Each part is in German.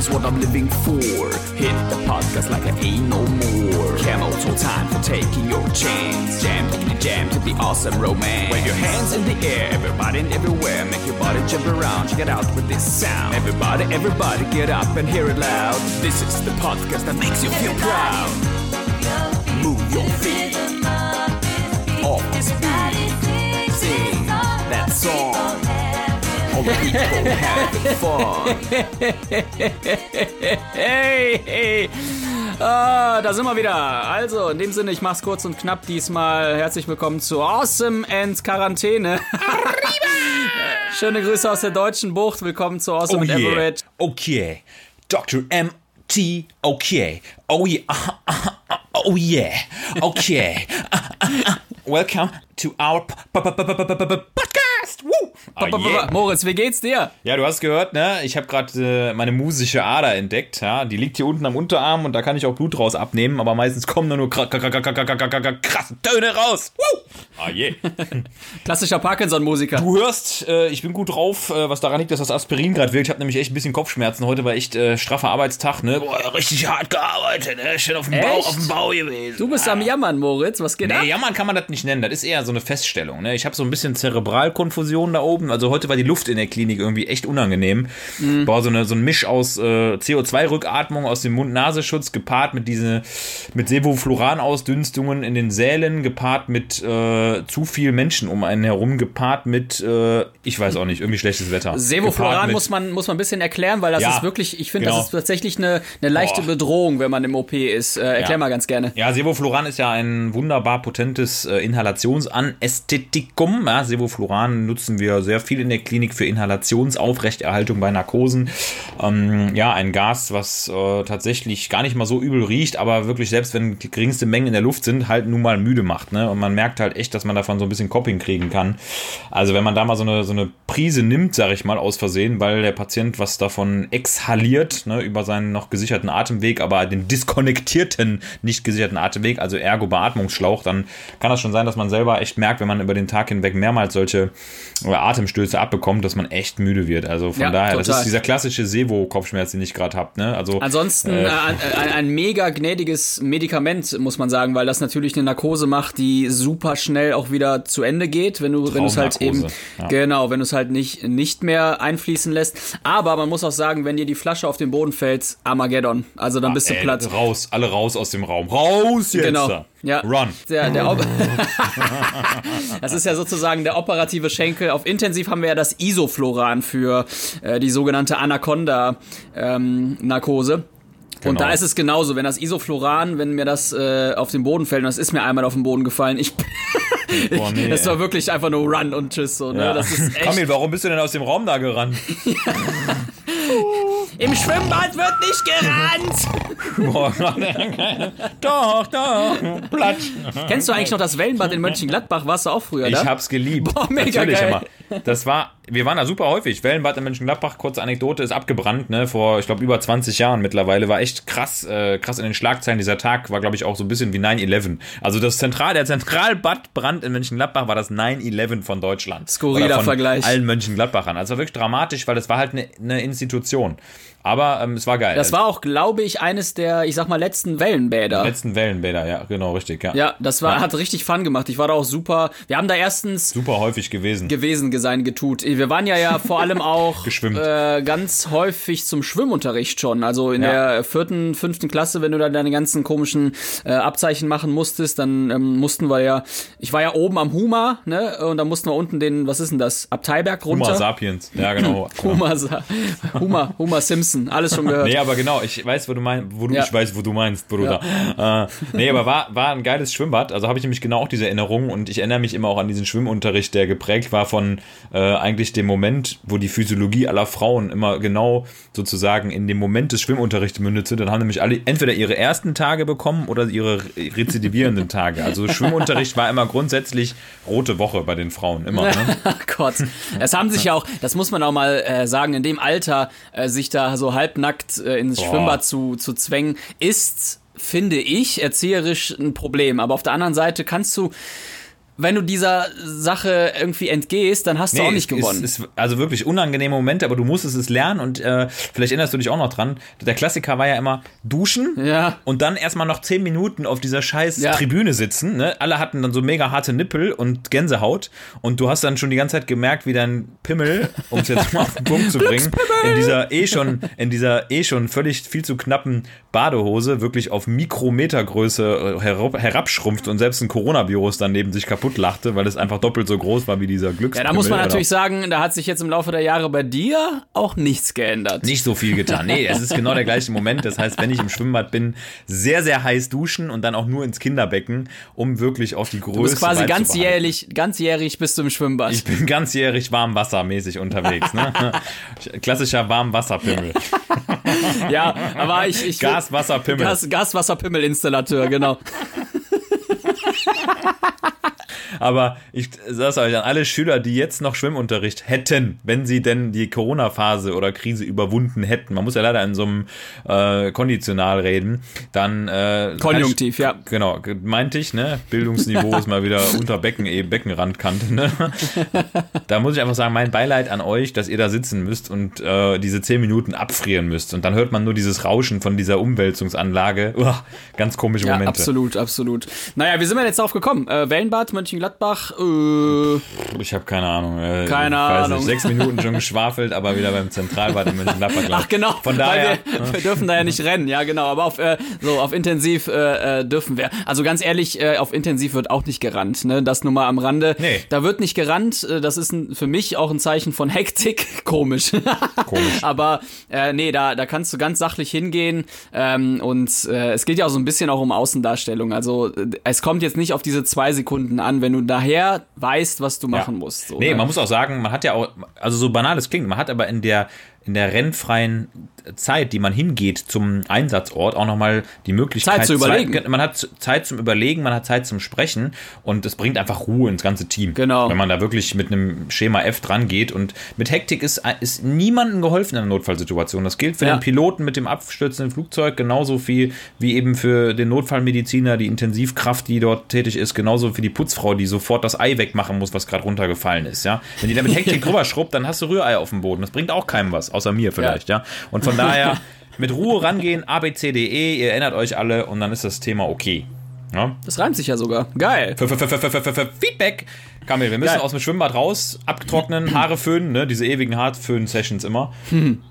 is what I'm living for. Hit the podcast like I ain't no more. Camel toe time for taking your chance. Jam, taking the jam to the awesome romance. Wave your hands in the air, everybody and everywhere. Make your body jump around, check it out with this sound. Everybody, everybody, get up and hear it loud. This is the podcast that makes you feel proud. Move your feet off this beat. Sing that song. Hey, hey. Ah, da sind wir wieder. Also, in dem Sinne, ich mach's kurz und knapp diesmal. Herzlich willkommen zu Awesome and Quarantäne. Schöne Grüße aus der deutschen Bucht. Willkommen zu Awesome Oh and yeah. Everett. Okay. Dr. M.T. Okay. Oh yeah. Ah, ah, ah, Oh yeah. Okay. Welcome to our p- p- p- p- p- p- p- Podcast. Woo. Ah, yeah. Moritz, wie geht's dir? Ja, du hast gehört, ne? Ich habe gerade äh, meine musische Ader entdeckt. Ja? Die liegt hier unten am Unterarm und da kann ich auch Blut raus abnehmen, aber meistens kommen da nur krasse Töne raus. Woo. Ah. Yeah. Klassischer Parkinson-Musiker. Du hörst, äh, ich bin gut drauf, äh, was daran liegt, dass das Aspirin gerade wirkt. Ich habe nämlich echt ein bisschen Kopfschmerzen. Heute war echt äh, straffer Arbeitstag, ne? Boah, richtig hart gearbeitet, ne? Schön auf dem, Bau, Bau gewesen. Du bist ah. am Jammern, Moritz. Was geht nee, ab? Jammern kann man das nicht nennen. Das ist eher so eine Feststellung, ne? Ich habe so ein bisschen Zerebralkunde Zerebralkonfusion da oben. Also heute war die Luft in der Klinik irgendwie echt unangenehm. Mhm. War so, eine, so ein Misch aus äh, CO2-Rückatmung aus dem Mund-Nasenschutz gepaart mit diese mit Sevofluran-Ausdünstungen in den Sälen, gepaart mit äh, zu viel Menschen um einen herum, gepaart mit, äh, ich weiß auch nicht, irgendwie schlechtes Wetter. Sevofluran muss man, muss man ein bisschen erklären, weil das Ja, ist wirklich, ich finde, genau. das ist tatsächlich eine, eine leichte Boah. Bedrohung, wenn man im OP ist. Äh, erklär Ja. mal ganz gerne. Ja, Sevofluran ist ja ein wunderbar potentes äh, Inhalationsanästhetikum. Ja, Sevofluran nutzen wir sehr viel in der Klinik für Inhalationsaufrechterhaltung bei Narkosen. Ähm, ja, ein Gas, was äh, tatsächlich gar nicht mal so übel riecht, aber wirklich selbst wenn die geringste Mengen in der Luft sind, halt nun mal müde macht. Ne? Und man merkt halt echt, dass man davon so ein bisschen Copping kriegen kann. Also wenn man da mal so eine, so eine Prise nimmt, sage ich mal, aus Versehen, weil der Patient was davon exhaliert, ne, über seinen noch gesicherten Atemweg, aber den diskonnektierten, nicht gesicherten Atemweg, also ergo Beatmungsschlauch, dann kann das schon sein, dass man selber echt merkt, wenn man über den Tag hinweg mehrmals solche äh, Atemstöße abbekommt, dass man echt müde wird. Also von Ja, daher, das total. ist dieser klassische Sevo-Kopfschmerz, den ich gerade habe. Ne? Also, Ansonsten äh, ein, ein, ein mega gnädiges Medikament, muss man sagen, weil das natürlich eine Narkose macht, die super schnell auch wieder zu Ende geht, wenn du, wenn es halt eben, ja. genau, wenn du es halt nicht, nicht mehr einfließen lässt. Aber man muss auch sagen, wenn dir die Flasche auf den Boden fällt, Armageddon. Also dann bist du ey, platt. raus, alle raus aus dem Raum. Raus jetzt! Genau. Ja. Run. Der, der das ist ja sozusagen der operative Schenkel. Auf Intensiv haben wir ja das Isofloran für äh, die sogenannte Anaconda-Narkose. Und Genau. da ist es genauso, wenn das Isofloran, wenn mir das äh, auf den Boden fällt, und das ist mir einmal auf den Boden gefallen, ich, Boah, nee, das war wirklich einfach nur Run und Tschüss. So, ne? Ja. Das ist echt, Kamil, warum bist du denn aus dem Raum da gerannt? Im Schwimmbad wird nicht gerannt! Boah, doch, doch, platsch. Kennst du eigentlich noch das Wellenbad in Mönchengladbach? Warst du auch früher Ich da? hab's geliebt. Boah, mega Natürlich geil. immer. Das war, wir waren da super häufig. Wellenbad in Mönchengladbach, kurze Anekdote, ist abgebrannt, ne, vor, ich glaube, über 20 Jahren mittlerweile. War echt krass, äh, krass in den Schlagzeilen. Dieser Tag war, glaube ich, auch so ein bisschen wie 9-11. Also das Zentral, der Zentralbadbrand in Mönchengladbach war das 9-11 von Deutschland. Skurriler Vergleich. allen Mönchengladbachern. Also wirklich dramatisch, weil das war halt eine ne Institution. Aber ähm, es war geil. Das war auch, glaube ich, eines der, ich sag mal, letzten Wellenbäder. letzten Wellenbäder, ja, genau, richtig, ja. Ja, das war, Ja. hat richtig Fun gemacht. Ich war da auch super. Wir haben da erstens Super häufig gewesen. gewesen sein getut. Wir waren ja ja vor allem auch äh, ganz häufig zum Schwimmunterricht schon. Also in Ja. der vierten, fünften Klasse, wenn du da deine ganzen komischen äh, Abzeichen machen musstest, dann ähm, mussten wir ja, ich war ja oben am Huma, ne, und dann mussten wir unten den, was ist denn das, Abteilberg runter. Homo sapiens, ja genau. Huma, Huma, Huma Simpson, alles schon gehört. Nee, aber genau, ich weiß, wo du meinst, wo du, Ja. ich weiß, wo du meinst, Bruder. Äh, nee, aber war, war ein geiles Schwimmbad. Also habe ich nämlich genau auch diese Erinnerung und ich erinnere mich immer auch an diesen Schwimmunterricht, der geprägt war von äh, eigentlich dem Moment, wo die Physiologie aller Frauen immer genau sozusagen in dem Moment des Schwimmunterrichts mündete. Dann haben nämlich alle entweder ihre ersten Tage bekommen oder ihre rezidivierenden Tage. Also Schwimmunterricht war immer grundsätzlich rote Woche bei den Frauen, immer. Ne? Gott. Es haben sich ja auch, das muss man auch mal äh, sagen, in dem Alter äh, sich da so halbnackt äh, ins Boah. Schwimmbad zu, zu zwängen, ist, finde ich, erzieherisch ein Problem. Aber auf der anderen Seite kannst du wenn du dieser Sache irgendwie entgehst, dann hast du auch nicht gewonnen. Ist, ist also wirklich unangenehme Momente, aber du musstest es lernen und äh, vielleicht erinnerst du dich auch noch dran. Der Klassiker war ja immer duschen Ja. und dann erstmal noch zehn Minuten auf dieser scheiß Ja. Tribüne sitzen. Ne? Alle hatten dann so mega harte Nippel und Gänsehaut und du hast dann schon die ganze Zeit gemerkt, wie dein Pimmel, um es jetzt mal auf den Punkt zu bringen, in dieser eh schon, in dieser eh schon völlig viel zu knappen Badehose wirklich auf Mikrometergröße äh, herab, herabschrumpft und selbst ein Coronavirus dann neben sich kaputt lachte, weil es einfach doppelt so groß war wie dieser Glücks. ja, da muss man natürlich sagen, da hat sich jetzt im Laufe der Jahre bei dir auch nichts geändert. nicht so viel getan. Nee, es ist genau der gleiche Moment. Das heißt, wenn ich im Schwimmbad bin, sehr, sehr heiß duschen und dann auch nur ins Kinderbecken, um wirklich auf die Größe Du bist quasi ganzjährlich, ganzjährig bist du im Schwimmbad. Ich bin ganzjährig warmwassermäßig unterwegs. Ne? Klassischer Warmwasserpimmel. ja, aber ich. ich Gaswasserpimmel. Gas, Gaswasserpimmelinstallateur, genau. Aber ich sag's euch an alle Schüler, die jetzt noch Schwimmunterricht hätten, wenn sie denn die Corona-Phase oder Krise überwunden hätten. Man muss ja leider in so einem äh, Konditional reden. Dann äh, Konjunktiv, ja. Genau, meinte ich, ne? Bildungsniveau ist mal wieder unter Becken, eh, Beckenrandkante, ne? Da muss ich einfach sagen, mein Beileid an euch, dass ihr da sitzen müsst und äh, diese zehn Minuten abfrieren müsst. Und dann hört man nur dieses Rauschen von dieser Umwälzungsanlage. Uah, ganz komische Ja, Momente. absolut, absolut. Naja, wie sind wir jetzt drauf gekommen? Äh, Wellenbad, Mönchengladbach, äh, Ich habe keine Ahnung. Äh, Keine ich weiß Ahnung. Nicht, sechs Minuten schon geschwafelt, aber wieder beim Zentralbad in Mönchengladbach. Ach genau, Von daher. weil wir, wir dürfen da ja nicht rennen, ja genau, aber auf äh, so auf intensiv äh, äh, dürfen wir. Also ganz ehrlich, äh, auf intensiv wird auch nicht gerannt, ne? Das nur mal am Rande. Nee. Da wird nicht gerannt, das ist ein, für mich auch ein Zeichen von Hektik, komisch. Komisch. aber nee, da da kannst du ganz sachlich hingehen ähm, und es geht ja auch so ein bisschen auch um Außendarstellung. Also es kommt jetzt nicht auf diese zwei Sekunden an, wenn du daher weißt, was du machen musst. So, nee, ne? man muss auch sagen, man hat ja auch, also so banal es klingt, man hat aber in der in der rennfreien Zeit, die man hingeht zum Einsatzort, auch nochmal die Möglichkeit. Zeit zu überlegen. Zeit, man hat Zeit zum Überlegen, man hat Zeit zum Sprechen und es bringt einfach Ruhe ins ganze Team. Genau. Wenn man da wirklich mit einem Schema F dran geht und mit Hektik ist, ist niemandem geholfen in einer Notfallsituation. Das gilt für Ja. den Piloten mit dem abstürzenden Flugzeug genauso viel wie eben für den Notfallmediziner, die Intensivkraft, die dort tätig ist, genauso für die Putzfrau, die sofort das Ei wegmachen muss, was gerade runtergefallen ist. Ja? Wenn die da mit Hektik drüber schrubbt, dann hast du Rührei auf dem Boden. Das bringt auch keinem was, außer mir vielleicht. Ja. Und von daher mit Ruhe rangehen, abcde, ihr erinnert euch alle und dann ist das Thema okay. Ja? Das reimt sich ja sogar. Geil. F- f- f- Feedback. Kamil, wir müssen Geil. aus dem Schwimmbad raus, abtrocknen, Haare föhnen, ne? diese ewigen Haarföhn-Sessions immer.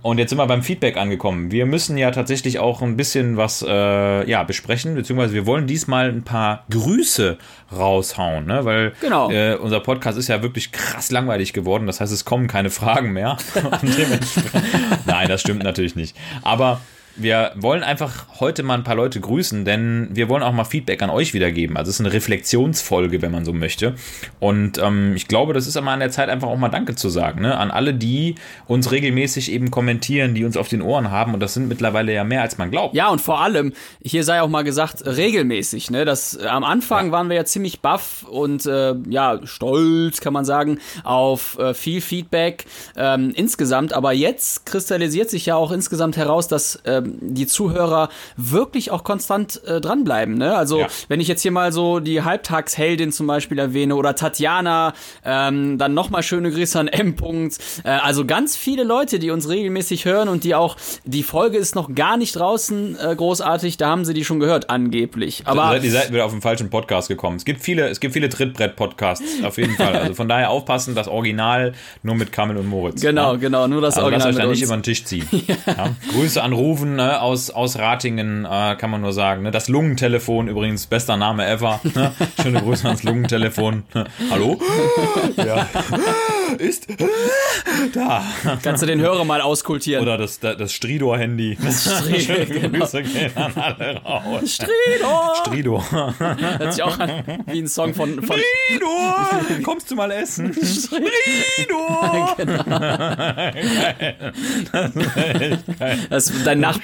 Und jetzt sind wir beim Feedback angekommen. Wir müssen ja tatsächlich auch ein bisschen was äh, ja, besprechen, beziehungsweise wir wollen diesmal ein paar Grüße raushauen, ne? weil Genau. äh, unser Podcast ist ja wirklich krass langweilig geworden. Das heißt, es kommen keine Fragen mehr. Nein, das stimmt natürlich nicht. Aber wir wollen einfach heute mal ein paar Leute grüßen, denn wir wollen auch mal Feedback an euch wiedergeben. Also es ist eine Reflexionsfolge, wenn man so möchte. Und ähm, ich glaube, das ist immer an der Zeit, einfach auch mal Danke zu sagen. Ne? An alle, die uns regelmäßig eben kommentieren, die uns auf den Ohren haben. Und das sind mittlerweile ja mehr, als man glaubt. Ja, und vor allem, hier sei auch mal gesagt, regelmäßig. Ne? Das, äh, am Anfang waren wir ja ziemlich baff und äh, ja, stolz, kann man sagen, auf äh, viel Feedback ähm, insgesamt. Aber jetzt kristallisiert sich ja auch insgesamt heraus, dass ähm, die Zuhörer wirklich auch konstant äh, dranbleiben. Ne? Also, Ja. wenn ich jetzt hier mal so die Halbtagsheldin zum Beispiel erwähne oder Tatjana, ähm, dann nochmal schöne Grüße an M. -Punkt. Äh, also ganz viele Leute, die uns regelmäßig hören und die auch, die Folge ist noch gar nicht draußen äh, großartig, da haben sie die schon gehört, angeblich. Aber ihr seid wieder auf den falschen Podcast gekommen. Es gibt viele, es gibt viele Trittbrett-Podcasts, auf jeden Fall. Also von daher aufpassen, das Original nur mit Kamel und Moritz. genau, ja? genau, nur das Also Original lasst euch da nicht über den Tisch ziehen. Ja. Grüße an Rufen ne, aus, aus Ratingen, äh, kann man nur sagen. Ne? Das Lungentelefon übrigens, bester Name ever. Ne? Schöne Grüße ans Lungentelefon. Hallo? Ja. Ist da. Kannst du den Hörer mal auskultieren. Oder das, das, das Stridor-Handy. Stri- Schöne genau. Grüße gehen an alle raus. Stridor! Stridor. Hört sich auch an wie ein Song von, von Stridor! Kommst du mal essen? Stridor! das ist dein Nachbar,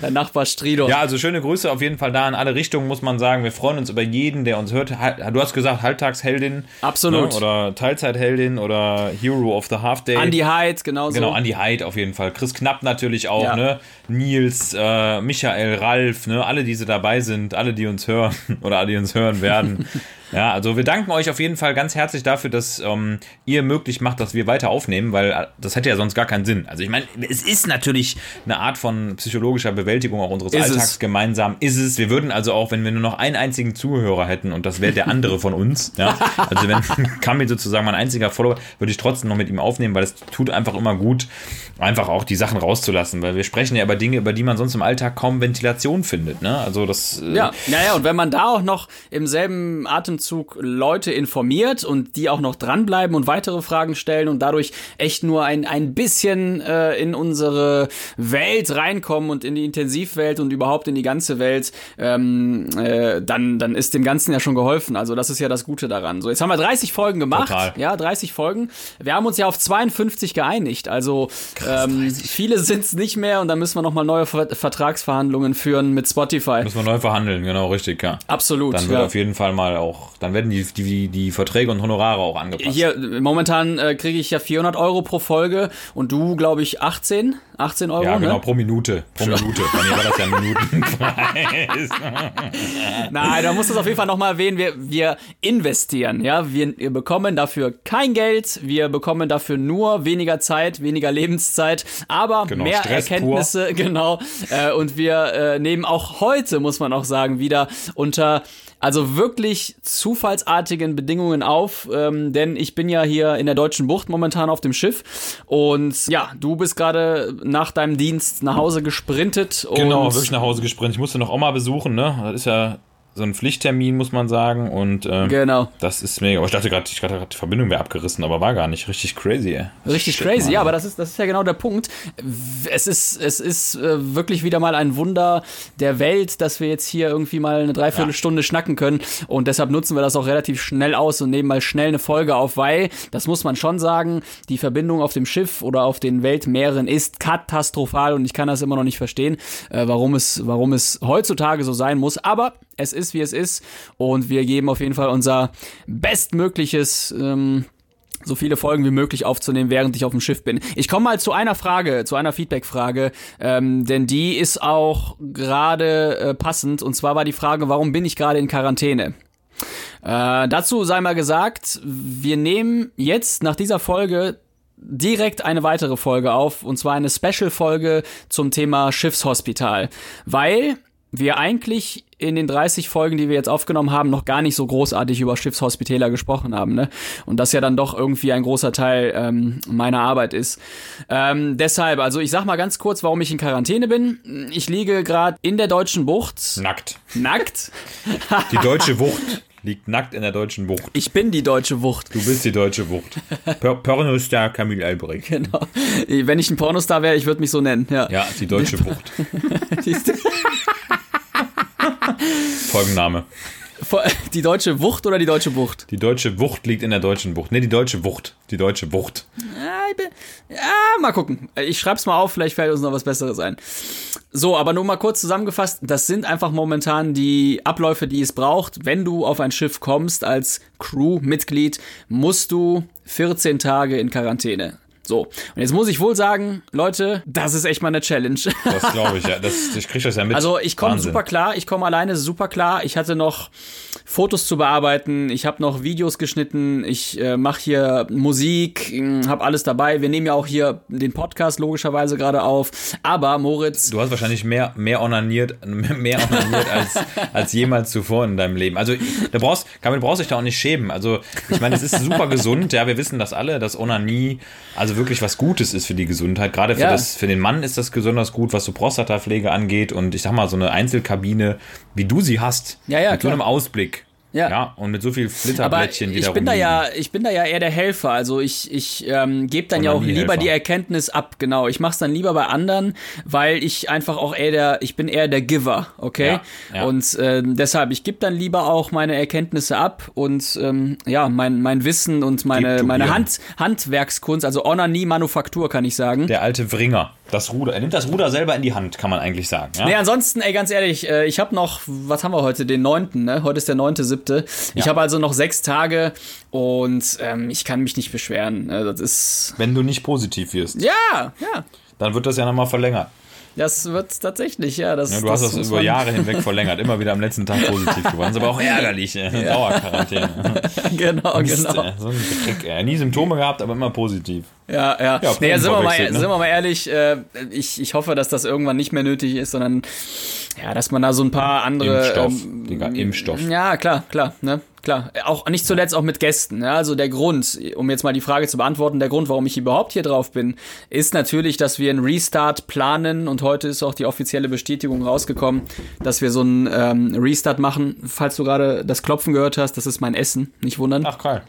dein Nachbar Stridor. Ja, also schöne Grüße auf jeden Fall da in alle Richtungen, muss man sagen. Wir freuen uns über jeden, der uns hört. Du hast gesagt, Halbtagsheldin. Absolut. Ne? Oder Teilzeitheldin oder Hero of the Half Day. Andy Hyde, genauso. Genau, Andy Hyde auf jeden Fall. Chris Knapp natürlich auch, Ja. ne? Nils, äh, Michael, Ralf, ne? Alle, die so dabei sind, alle, die uns hören oder alle, die uns hören werden. Ja, also wir danken euch auf jeden Fall ganz herzlich dafür, dass ähm, ihr möglich macht, dass wir weiter aufnehmen, weil äh, das hätte ja sonst gar keinen Sinn. Also ich meine, es ist natürlich eine Art von psychologischer Bewältigung auch unseres Ist Alltags es. gemeinsam. Ist es. Wir würden also auch, wenn wir nur noch einen einzigen Zuhörer hätten und das wäre der andere von uns, ja, also wenn Kami sozusagen mein einziger Follower, würde ich trotzdem noch mit ihm aufnehmen, weil es tut einfach immer gut, einfach auch die Sachen rauszulassen, weil wir sprechen ja über Dinge, über die man sonst im Alltag kaum Ventilation findet, ne? Also das äh, Ja, naja, und wenn man da auch noch im selben Atemzug Leute informiert und die auch noch dranbleiben und weitere Fragen stellen und dadurch echt nur ein, ein bisschen äh, in unsere Welt reinkommen und in die Intensivwelt und überhaupt in die ganze Welt, ähm, äh, dann, dann ist dem Ganzen ja schon geholfen. Also das ist ja das Gute daran. So, jetzt haben wir 30 Folgen gemacht. Total. Ja, 30 Folgen. Wir haben uns ja auf 52 geeinigt. Also ähm, viele sind es nicht mehr und dann müssen wir nochmal neue Ver Vertragsverhandlungen führen mit Spotify. müssen wir neu verhandeln, genau, richtig, ja. Absolut. Dann wird ja. auf jeden Fall mal auch, dann werden die, die, die Verträge und Honorare auch angepasst. Hier, momentan äh, kriege ich ja 400 Euro pro Folge und du, glaube ich, 18? 18 Euro, ja, genau, ne? pro Minute. Pro Minute. Bei mir war das ja Minutenpreis. Nein, da muss es auf jeden Fall nochmal erwähnen, wir, wir investieren, ja, wir, wir bekommen dafür kein Geld, wir bekommen dafür nur weniger Zeit, weniger Lebenszeit, aber Genau, mehr Stress pur. Erkenntnisse, genau, äh, und wir äh, nehmen auch heute, muss man auch sagen, wieder unter also wirklich zufallsartigen Bedingungen auf, ähm, denn ich bin ja hier in der deutschen Bucht momentan auf dem Schiff und ja, du bist gerade nach deinem Dienst nach Hause gesprintet genau, wirklich nach Hause gesprintet. Ich musste noch Oma besuchen, ne? Das ist ja so ein Pflichttermin, muss man sagen. Und äh, genau. das ist mega. Aber ich dachte gerade, ich dachte die Verbindung wäre abgerissen, aber war gar nicht. Richtig crazy, ey. Richtig Shit, crazy, Mann. ja, aber das ist, das ist ja genau der Punkt. Es ist, es ist äh, wirklich wieder mal ein Wunder der Welt, dass wir jetzt hier irgendwie mal eine Dreiviertelstunde schnacken können. Und deshalb nutzen wir das auch relativ schnell aus und nehmen mal schnell eine Folge auf, weil, das muss man schon sagen, die Verbindung auf dem Schiff oder auf den Weltmeeren ist katastrophal und ich kann das immer noch nicht verstehen, äh, warum, es, warum es heutzutage so sein muss. Aber es ist, wie es ist. Und wir geben auf jeden Fall unser bestmögliches. Ähm, so viele Folgen wie möglich aufzunehmen, während ich auf dem Schiff bin. Ich komme mal zu einer Frage, zu einer Feedback-Frage, ähm, denn die ist auch gerade äh, passend. Und zwar war die Frage, warum bin ich gerade in Quarantäne? Äh, dazu sei mal gesagt, wir nehmen jetzt nach dieser Folge direkt eine weitere Folge auf, und zwar eine Special-Folge zum Thema Schiffshospital, weil wir eigentlich in den 30 Folgen, die wir jetzt aufgenommen haben, noch gar nicht so großartig über Schiffshospitäler gesprochen haben, ne? Und das ja dann doch irgendwie ein großer Teil ähm, meiner Arbeit ist. Ähm, deshalb, also ich sag mal ganz kurz, warum ich in Quarantäne bin. Ich liege gerade in der deutschen Bucht, Nackt. nackt. Die deutsche Wucht liegt nackt in der deutschen Bucht. Ich bin die deutsche Wucht. Du bist die deutsche Wucht. Per Pornostar Camille Albrecht. Genau. Wenn ich ein Pornostar wäre, ich würde mich so nennen. Ja. Ja, die deutsche Wucht. Folgenname. Die deutsche Wucht oder die deutsche Bucht? Die deutsche Wucht liegt in der deutschen Bucht. Ne, die deutsche Wucht. Die deutsche Wucht. Ja, ich bin, ja, mal gucken. Ich schreib's mal auf, vielleicht fällt uns noch was Besseres ein. So, aber nur mal kurz zusammengefasst, das sind einfach momentan die Abläufe, die es braucht. Wenn du auf ein Schiff kommst als Crew-Mitglied, musst du 14 Tage in Quarantäne. So, und jetzt muss ich wohl sagen, Leute, das ist echt mal eine Challenge. Das glaube ich, ja. Das, ich kriege das ja mit. Also ich komme super klar, ich komme alleine super klar. Ich hatte noch Fotos zu bearbeiten, ich habe noch Videos geschnitten, ich äh, mache hier Musik, habe alles dabei. Wir nehmen ja auch hier den Podcast logischerweise gerade auf. Aber Moritz, Du hast wahrscheinlich mehr, mehr onaniert, mehr onaniert als, als jemals zuvor in deinem Leben. Also, da brauchst, Kamil, du brauchst dich da auch nicht schämen. Also, ich meine, es ist super gesund. Ja, wir wissen das alle, dass Onanie also wirklich was Gutes ist für die Gesundheit. Gerade für, Ja. das, für den Mann ist das besonders gut, was so Prostatapflege angeht. Und ich sag mal, so eine Einzelkabine, wie du sie hast, Ja, ja, mit so klar. einem Ausblick. Ja. ja. Und mit so viel Flitterblättchen, die ich da bin da ja, ich bin da ja eher der Helfer. Also ich, ich ähm, gebe dann ja auch lieber Onanie-Helfer. die Erkenntnis ab. Genau, ich mache es dann lieber bei anderen, weil ich einfach auch eher der, ich bin eher der Giver, okay? Ja, ja. Und ähm, deshalb, ich gebe dann lieber auch meine Erkenntnisse ab und ähm, ja, mein, mein Wissen und meine, meine. Hand, Handwerkskunst, also Onanie Manufaktur, kann ich sagen. Der alte Wringer. Das Ruder. Er nimmt das Ruder selber in die Hand, kann man eigentlich sagen. Ja? Nee, ansonsten, ey, ganz ehrlich, äh, ich habe noch, was haben wir heute, den 9., ne? Heute ist der 9.7. Ich habe also noch sechs Tage und ähm, ich kann mich nicht beschweren. Äh, Das ist, Wenn du nicht positiv wirst, ja, ja. dann wird das ja nochmal verlängert. Das wird tatsächlich, ja. Das, Ja, du hast das über Jahre hinweg verlängert, immer wieder am letzten Tag positiv geworden. Das ist aber auch ärgerlich, äh, Dauerquarantäne. genau, Mist, genau. äh, So ein Trick. äh, Nie Symptome gehabt, aber immer positiv. Ja, ja. Ja, nee, sind, wir mal, ne? sind wir mal ehrlich, äh, ich, ich hoffe, dass das irgendwann nicht mehr nötig ist, sondern ja, dass man da so ein paar andere. Impfstoff, ähm, Digga, Impfstoff. Ja, klar, klar, ne? Klar. Auch nicht zuletzt auch mit Gästen. Ja? Also der Grund, um jetzt mal die Frage zu beantworten, der Grund, warum ich überhaupt hier drauf bin, ist natürlich, dass wir einen Restart planen und heute ist auch die offizielle Bestätigung rausgekommen, dass wir so einen ähm, Restart machen. Falls du gerade das Klopfen gehört hast, das ist mein Essen, nicht wundern. Ach, geil.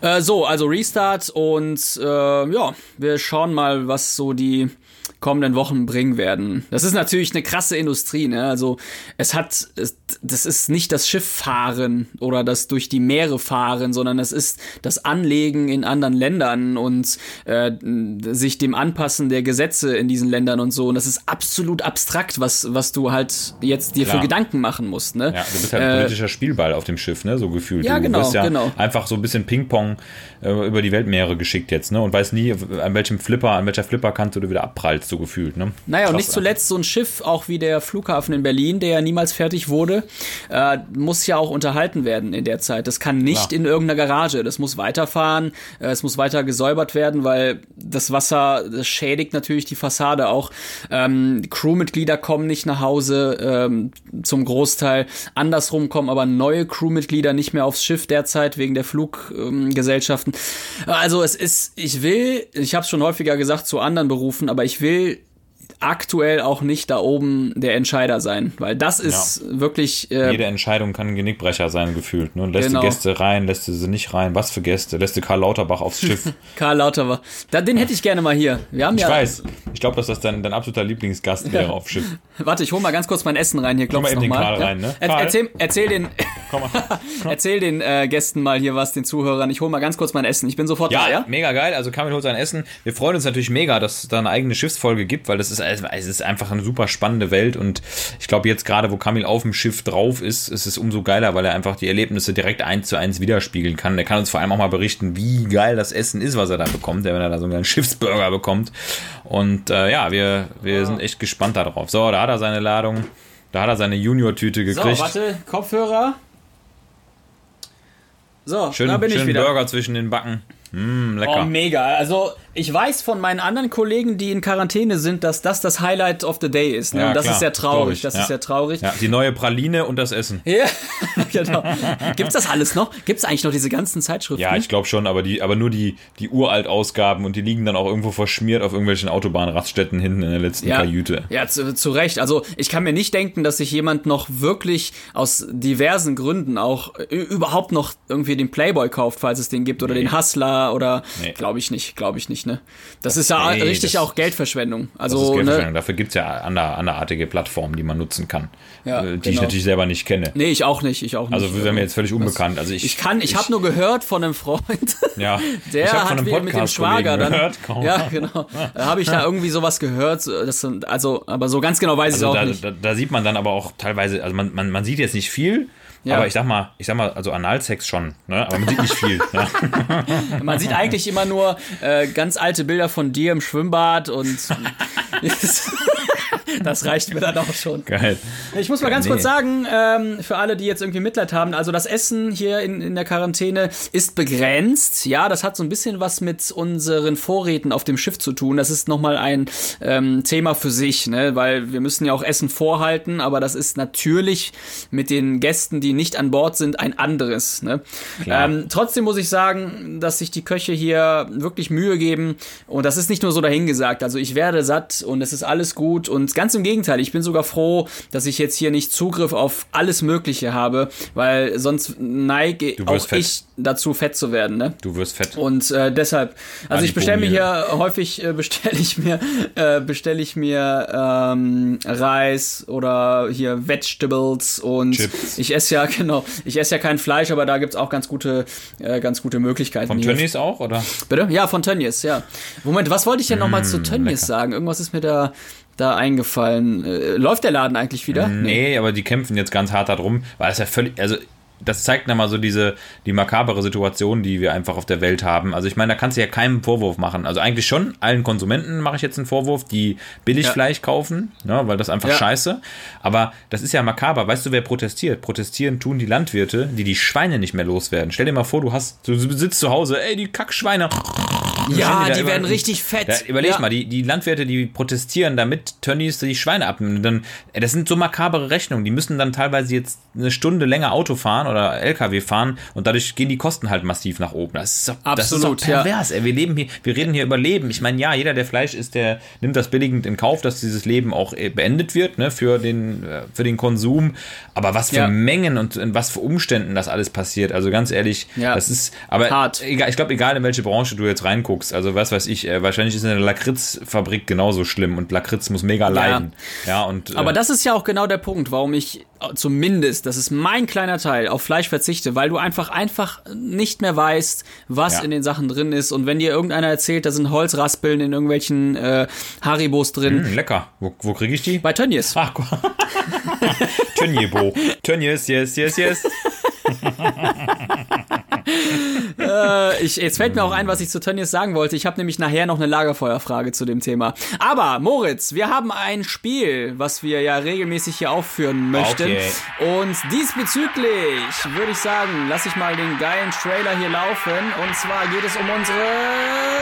Äh, so, also Restart und äh, ja, wir schauen mal, was so die kommenden Wochen bringen werden. Das ist natürlich eine krasse Industrie, ne? Also es hat, es, das ist nicht das Schifffahren oder das durch die Meere fahren, sondern es ist das Anlegen in anderen Ländern und äh, sich dem Anpassen der Gesetze in diesen Ländern und so. Und das ist absolut abstrakt, was, was du halt jetzt dir Klar. für Gedanken machen musst, ne? Ja, du bist halt ein politischer Spielball auf dem Schiff, ne? So gefühlt. Ja, du genau, wirst ja genau. einfach so ein bisschen Ping-Pong äh, über die Weltmeere geschickt jetzt, ne? Und weiß nie, an welchem Flipper, an welcher Flipperkante du wieder abprallst, so gefühlt, ne? Naja, und Krass, nicht zuletzt so ein Schiff, auch wie der Flughafen in Berlin, der ja niemals fertig wurde, äh, muss ja auch unterhalten werden in der Zeit. Das kann nicht Klar. in irgendeiner Garage. Das muss weiterfahren, äh, es muss weiter gesäubert werden, weil das Wasser das schädigt natürlich die Fassade auch. Ähm, Crewmitglieder kommen nicht nach Hause, ähm, zum Großteil. Andersrum kommen aber neue Crewmitglieder nicht mehr aufs Schiff derzeit wegen der Fluggesellschaften. also es ist, ich will, ich habe es schon häufiger gesagt zu anderen Berufen, aber ich will they aktuell auch nicht da oben der Entscheider sein, weil das ist wirklich äh, Jede Entscheidung kann ein Genickbrecher sein, gefühlt. Ne? Lässt Genau. du Gäste rein, lässt du sie nicht rein? Was für Gäste? Lässt du Karl Lauterbach aufs Schiff? Karl Lauterbach. Da, den hätte ich gerne mal hier. Wir haben Ich ja. weiß. Ich glaube, dass das dein, dein absoluter Lieblingsgast wäre auf Schiff. Warte, ich hol mal ganz kurz mein Essen rein hier. Klopf's mal eben den noch mal. Karl rein, ne? Er, Karl? erzähl, erzähl den, Komm mal. erzähl den äh, Gästen mal hier was, den Zuhörern. Ich hol mal ganz kurz mein Essen. Ich bin sofort Ja, da, ja? mega geil. Also Kamil holt sein Essen. Wir freuen uns natürlich mega, dass es da eine eigene Schiffsfolge gibt, weil das ist, also, es ist einfach eine super spannende Welt und ich glaube jetzt gerade, wo Kamil auf dem Schiff drauf ist, ist es umso geiler, weil er einfach die Erlebnisse direkt eins zu eins widerspiegeln kann. Er kann uns vor allem auch mal berichten, wie geil das Essen ist, was er da bekommt, wenn er da so einen Schiffsburger bekommt. Und äh, ja, wir, wir sind echt gespannt darauf. So, da hat er seine Ladung, da hat er seine Junior-Tüte So, gekriegt. warte, Kopfhörer. So, Schön, da bin ich schönen wieder. Burger zwischen den Backen. Mm, lecker. Oh, mega. Also, ich weiß von meinen anderen Kollegen, die in Quarantäne sind, dass das das Highlight of the Day ist. Ne? Ja, Und das klar, ist sehr traurig. Das ja. ist sehr traurig. ja, die neue Praline und das Essen. Ja, genau. Gibt's das alles noch? Gibt's eigentlich noch diese ganzen Zeitschriften? Ja, ich glaube schon, aber die, aber nur die, die Uralt-Ausgaben und die liegen dann auch irgendwo verschmiert auf irgendwelchen Autobahnraststätten hinten in der letzten ja, Kajüte. Ja, zu, zu Recht. Also ich kann mir nicht denken, dass sich jemand noch wirklich aus diversen Gründen auch äh, überhaupt noch irgendwie den Playboy kauft, falls es den gibt, oder den Hustler oder Nee. glaube ich nicht, glaube ich nicht, ne? Das, ist ja nee, richtig das- auch Geldverschwendung. Das ist Also, Geldverschwendung. ne? Dafür gibt's ja ander, anderartige Plattformen, die man nutzen kann, Ja, äh, die ich genau. natürlich selber nicht kenne. Nee, ich auch nicht, ich auch nicht. Also wäre mir jetzt völlig unbekannt. Also ich, ich kann, ich, habe nur gehört von einem Freund, ja, der ich hat von einem wie- mit dem Schwager dann. gehört. Ja, genau. Da habe ich da irgendwie sowas gehört. Das, also, aber so ganz genau weiß ich Also auch da, nicht. da, da sieht man dann aber auch teilweise, also man, man, man sieht jetzt nicht viel, Ja. aber ich sag mal, ich sag mal, also Analsex schon, ne? aber man sieht nicht viel. ja. Man sieht eigentlich immer nur äh, ganz alte Bilder von dir im Schwimmbad und das reicht mir dann auch schon. Geil. Ich muss mal ganz Nee. kurz sagen, ähm, für alle, die jetzt irgendwie Mitleid haben, also das Essen hier in, in der Quarantäne ist begrenzt. Ja, das hat so ein bisschen was mit unseren Vorräten auf dem Schiff zu tun. Das ist nochmal ein ähm, Thema für sich, ne? weil wir müssen ja auch Essen vorhalten, aber das ist natürlich mit den Gästen, die nicht an Bord sind, ein anderes. Ne? Ähm, trotzdem muss ich sagen, dass sich die Köche hier wirklich Mühe geben und das ist nicht nur so dahingesagt. Also ich werde satt und es ist alles gut und ganz im Gegenteil, ich bin sogar froh, dass ich jetzt hier nicht Zugriff auf alles Mögliche habe, weil sonst neige auch fett. ich dazu fett zu werden. Ne? Du wirst fett. Und äh, deshalb, also ich bestelle mir hier häufig äh, bestelle ich mir äh, bestelle ich mir ähm, Reis oder hier Vegetables und Chips. ich esse ja genau, ich esse ja kein Fleisch, aber da gibt's auch ganz gute äh, ganz gute Möglichkeiten. Von. Tönnies auch, oder? Bitte? Ja, von Tönnies, ja. Moment, was wollte ich denn nochmal Mm, zu Tönnies sagen? Irgendwas ist mir da da eingefallen. Äh, läuft der Laden eigentlich wieder? Nee, aber die kämpfen jetzt ganz hart darum, weil es ja völlig, also das zeigt nochmal so diese, die makabere Situation, die wir einfach auf der Welt haben. Also ich meine, da kannst du ja keinen Vorwurf machen. Also eigentlich schon, allen Konsumenten mache ich jetzt einen Vorwurf, die Billigfleisch ja. kaufen, ne, weil das einfach ja. scheiße. Aber das ist ja makaber. Weißt du, wer protestiert? Protestieren tun die Landwirte, die die Schweine nicht mehr loswerden. Stell dir mal vor, du hast, du sitzt zu Hause, ey, die Kackschweine. Ja, die werden richtig fett. Da, überleg ja. mal, die, die Landwirte, die protestieren, damit Tönnies die Schweine abnehmen. Dann, das sind so makabere Rechnungen. Die müssen dann teilweise jetzt eine Stunde länger Auto fahren oder LKW fahren und dadurch gehen die Kosten halt massiv nach oben. Das ist doch, Absolut, das ist doch pervers. Ja. Wir leben hier, wir reden hier über Leben. Ich meine, ja, jeder, der Fleisch isst, der nimmt das billigend in Kauf, dass dieses Leben auch äh, beendet wird, ne, für den, äh, für den Konsum. Aber was für ja. Mengen und in was für Umständen das alles passiert. Also ganz ehrlich, ja. das ist, aber Hart. egal, ich glaube, egal in welche Branche du jetzt reinguckst, also was weiß ich, äh, wahrscheinlich ist eine Lakritzfabrik genauso schlimm und Lakritz muss mega leiden. Ja, und, aber das ist ja auch genau der Punkt, warum ich zumindest, das ist mein kleiner Teil, auf Fleisch verzichte, weil du einfach einfach nicht mehr weißt, was ja. in den Sachen drin ist. Und wenn dir irgendeiner erzählt, da sind Holzraspeln in irgendwelchen äh, Haribos drin. Mm, lecker. Wo, wo kriege ich die? Bei Tönnies. Ach, Tönniebo. Tönnies, yes, yes, yes. äh, ich, jetzt fällt mir auch ein, was ich zu Tönnies sagen wollte. Ich habe nämlich nachher noch eine Lagerfeuerfrage zu dem Thema. Aber Moritz, wir haben ein Spiel, was wir ja regelmäßig hier aufführen möchten. Okay. Und diesbezüglich würde ich sagen, lass ich mal den geilen Trailer hier laufen. Und zwar geht es um unsere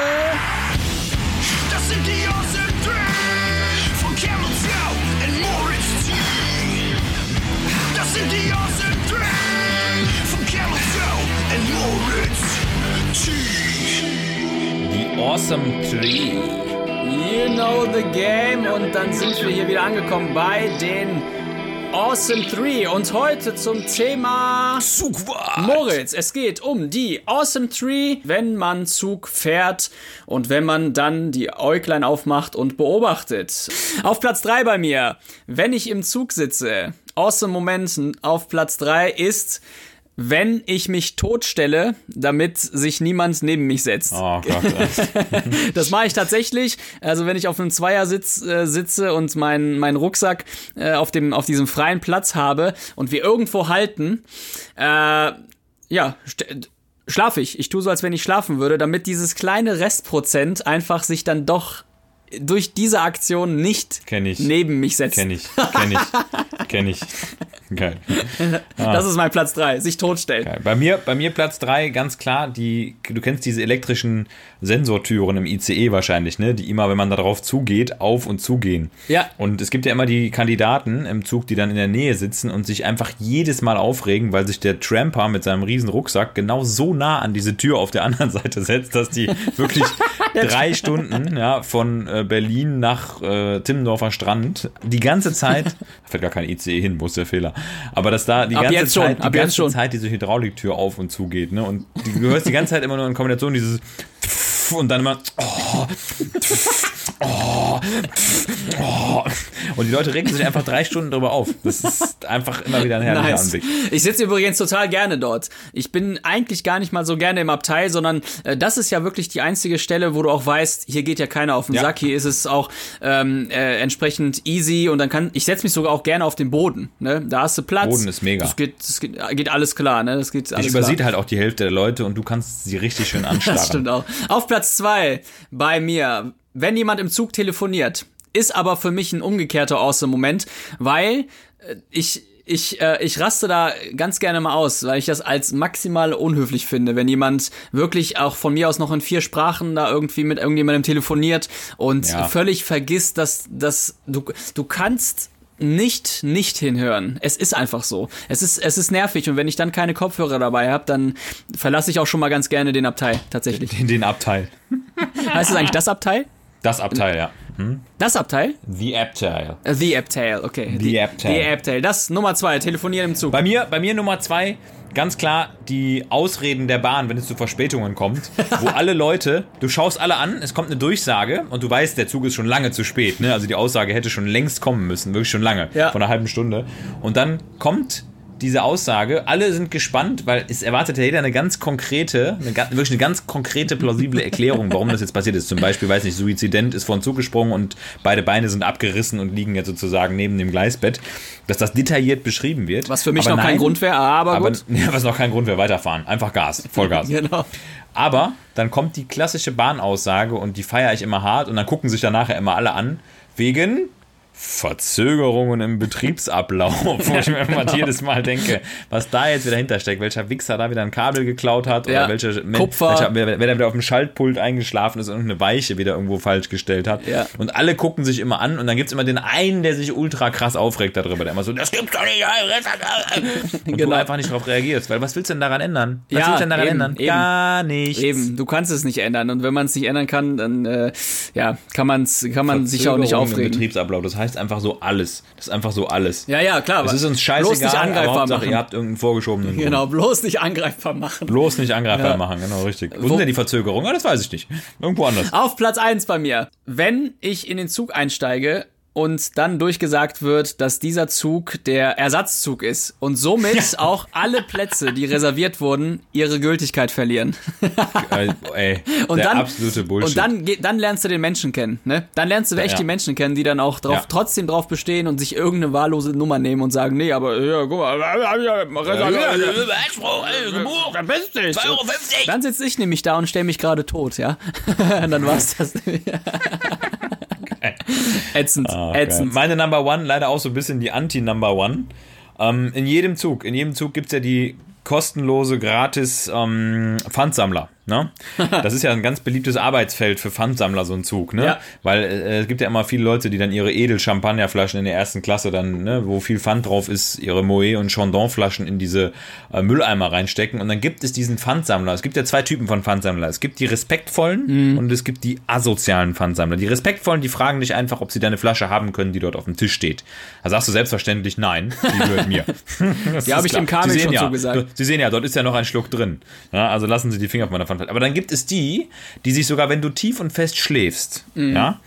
Awesome Tree. You know the game. Und dann sind wir hier wieder angekommen bei den Awesome 3 und heute zum Thema Zugwart. Moritz, es geht um die Awesome 3, wenn man Zug fährt und wenn man dann die Äuglein aufmacht und beobachtet. Auf Platz 3 bei mir, wenn ich im Zug sitze. Awesome Moment auf Platz 3 ist, wenn ich mich totstelle, damit sich niemand neben mich setzt. Oh Gott. das mache ich tatsächlich. Also wenn ich auf einem Zweiersitz äh, sitze und meinen mein Rucksack äh, auf, dem, auf diesem freien Platz habe und wir irgendwo halten, äh, ja, schlafe ich. Ich tue so, als wenn ich schlafen würde, damit dieses kleine Restprozent einfach sich dann doch durch diese Aktion nicht neben mich setzt. Kenn ich, kenn ich, kenn ich. Geil. Ah. Das ist mein Platz 3, sich totstellen. Geil. Bei mir, bei mir Platz 3, ganz klar, die, du kennst diese elektrischen Sensortüren im ICE wahrscheinlich, ne? Die immer, wenn man darauf zugeht, auf und zugehen. Ja. Und es gibt ja immer die Kandidaten im Zug, die dann in der Nähe sitzen und sich einfach jedes Mal aufregen, weil sich der Tramper mit seinem riesen Rucksack genau so nah an diese Tür auf der anderen Seite setzt, dass die wirklich drei Stunden ja, von äh, Berlin nach äh, Timmendorfer Strand die ganze Zeit, da fährt gar kein ICE hin, wo ist der Fehler, aber dass da die ab ganze, Zeit, schon, die ganze Zeit diese Hydrauliktür auf und zu geht. Ne? Und du hörst die ganze Zeit immer nur in Kombination dieses und dann immer oh, oh, oh. Und die Leute regen sich einfach drei Stunden darüber auf. Das ist einfach immer wieder ein herrlicher nice. Anblick. Ich sitze übrigens total gerne dort. Ich bin eigentlich gar nicht mal so gerne im Abteil, sondern äh, das ist ja wirklich die einzige Stelle, wo du auch weißt, hier geht ja keiner auf den ja. Sack. Hier ist es auch ähm, äh, entsprechend easy und dann kann ich setze mich sogar auch gerne auf den Boden. Ne? Da hast du Platz. Boden ist mega. Das geht, das geht, geht alles klar. Ne? Das geht alles ich übersieht klar. halt auch die Hälfte der Leute und du kannst sie richtig schön anstarren. das stimmt auch. Auf Platz zwei bei mir wenn jemand im Zug telefoniert, ist aber für mich ein umgekehrter Awesome-Moment, weil äh, ich ich, äh, ich raste da ganz gerne mal aus, weil ich das als maximal unhöflich finde, wenn jemand wirklich auch von mir aus noch in vier Sprachen da irgendwie mit irgendjemandem telefoniert und ja. völlig vergisst, dass, dass du, du kannst nicht nicht hinhören. Es ist einfach so. Es ist es ist nervig und wenn ich dann keine Kopfhörer dabei habe, dann verlasse ich auch schon mal ganz gerne den Abteil tatsächlich. Den, den Abteil. heißt es eigentlich das Abteil? Das Abteil, ja. Hm? Das Abteil? The Abteil. The Abteil, okay. The, The Abteil. The Abteil. Das Nummer zwei, telefonieren im Zug. Bei mir, bei mir Nummer zwei, ganz klar die Ausreden der Bahn, wenn es zu Verspätungen kommt, wo alle Leute, du schaust alle an, es kommt eine Durchsage und du weißt, der Zug ist schon lange zu spät. Ne? Also die Aussage hätte schon längst kommen müssen, wirklich schon lange, ja. vor einer halben Stunde. Und dann kommt diese Aussage. Alle sind gespannt, weil es erwartet ja jeder eine ganz konkrete, eine, wirklich eine ganz konkrete, plausible Erklärung, warum das jetzt passiert ist. Zum Beispiel, weiß nicht, Suizident ist vorn zugesprungen und beide Beine sind abgerissen und liegen jetzt sozusagen neben dem Gleisbett. Dass das detailliert beschrieben wird. Was für mich Aber noch kein nein, Grund wäre, aber, Aber gut. ja, was noch kein Grund wäre, weiterfahren. Einfach Gas, Vollgas. Genau. Aber dann kommt die klassische Bahnaussage und die feiere ich immer hart und dann gucken sich dann nachher immer alle an, wegen Verzögerungen im Betriebsablauf, wo ich mir immer jedes Mal denke, was da jetzt wieder hintersteckt, welcher Wichser da wieder ein Kabel geklaut hat Ja, oder welcher, Kupfer. welcher wer, wer da wieder auf dem Schaltpult eingeschlafen ist und irgendeine Weiche wieder irgendwo falsch gestellt hat. Ja. Und alle gucken sich immer an und dann gibt es immer den einen, der sich ultra krass aufregt darüber, der immer so, das gibt's doch nicht. Und Genau. du einfach nicht darauf reagierst, weil was willst du denn daran ändern? Was Ja, willst du denn daran eben, ändern? eben. Gar nichts. Eben, du kannst es nicht ändern. Und wenn man es nicht ändern kann, dann äh, ja, kann, man's, kann man sich auch nicht aufregen. Betriebsablauf. Das heißt einfach so alles. Das ist einfach so alles. Ja, ja, klar. Es ist uns bloß scheißegal, nicht aber angreifbar Hauptsache, machen. ihr habt irgendeinen vorgeschobenen Grund. Genau, bloß nicht angreifbar machen. Bloß nicht angreifbar Ja. machen, genau, richtig. Wo, Wo- sind denn die Verzögerungen? Ja, das weiß ich nicht. Irgendwo anders. Auf Platz 1 bei mir. Wenn ich in den Zug einsteige und dann durchgesagt wird, dass dieser Zug der Ersatzzug ist und somit auch alle Plätze, die reserviert wurden, ihre Gültigkeit verlieren. äh, ey, Und der dann, absolute Bullshit. Und dann, dann lernst du den Menschen kennen, ne? Dann lernst du echt Ja. die Menschen kennen, die dann auch drauf, Ja. trotzdem drauf bestehen und sich irgendeine wahllose Nummer nehmen und sagen, nee, aber ja, guck mal, verpiss dich. Dann sitze ich nämlich da und stelle mich gerade tot, ja? dann war's das. ätzend, geil. ätzend. Meine Number One, leider auch so ein bisschen die Anti-Number One. Ähm, in jedem Zug, in jedem Zug gibt es ja die kostenlose, gratis ähm, Pfandsammler. Ne? Das ist ja ein ganz beliebtes Arbeitsfeld für Pfandsammler, so ein Zug. Ne? Ja. Weil äh, es gibt ja immer viele Leute, die dann ihre Edel-Champagnerflaschen in der ersten Klasse dann, ne, wo viel Pfand drauf ist, ihre Moet- und Chandon-Flaschen in diese äh, Mülleimer reinstecken. Und dann gibt es diesen Pfandsammler. Es gibt ja zwei Typen von Pfandsammler. Es gibt die respektvollen und es gibt die asozialen Pfandsammler. Die respektvollen, die fragen dich einfach, ob sie deine Flasche haben können, die dort auf dem Tisch steht. Da sagst du selbstverständlich nein, die gehört mir. Die ist hab ich dem Kamil schon ja, zugesagt. Sie sehen ja, dort ist ja noch ein Schluck drin. Ja, also lassen Sie die Finger von meiner Pfandflasche. Aber dann gibt es die, die sich sogar, wenn du tief und fest schläfst, Mhm. ja,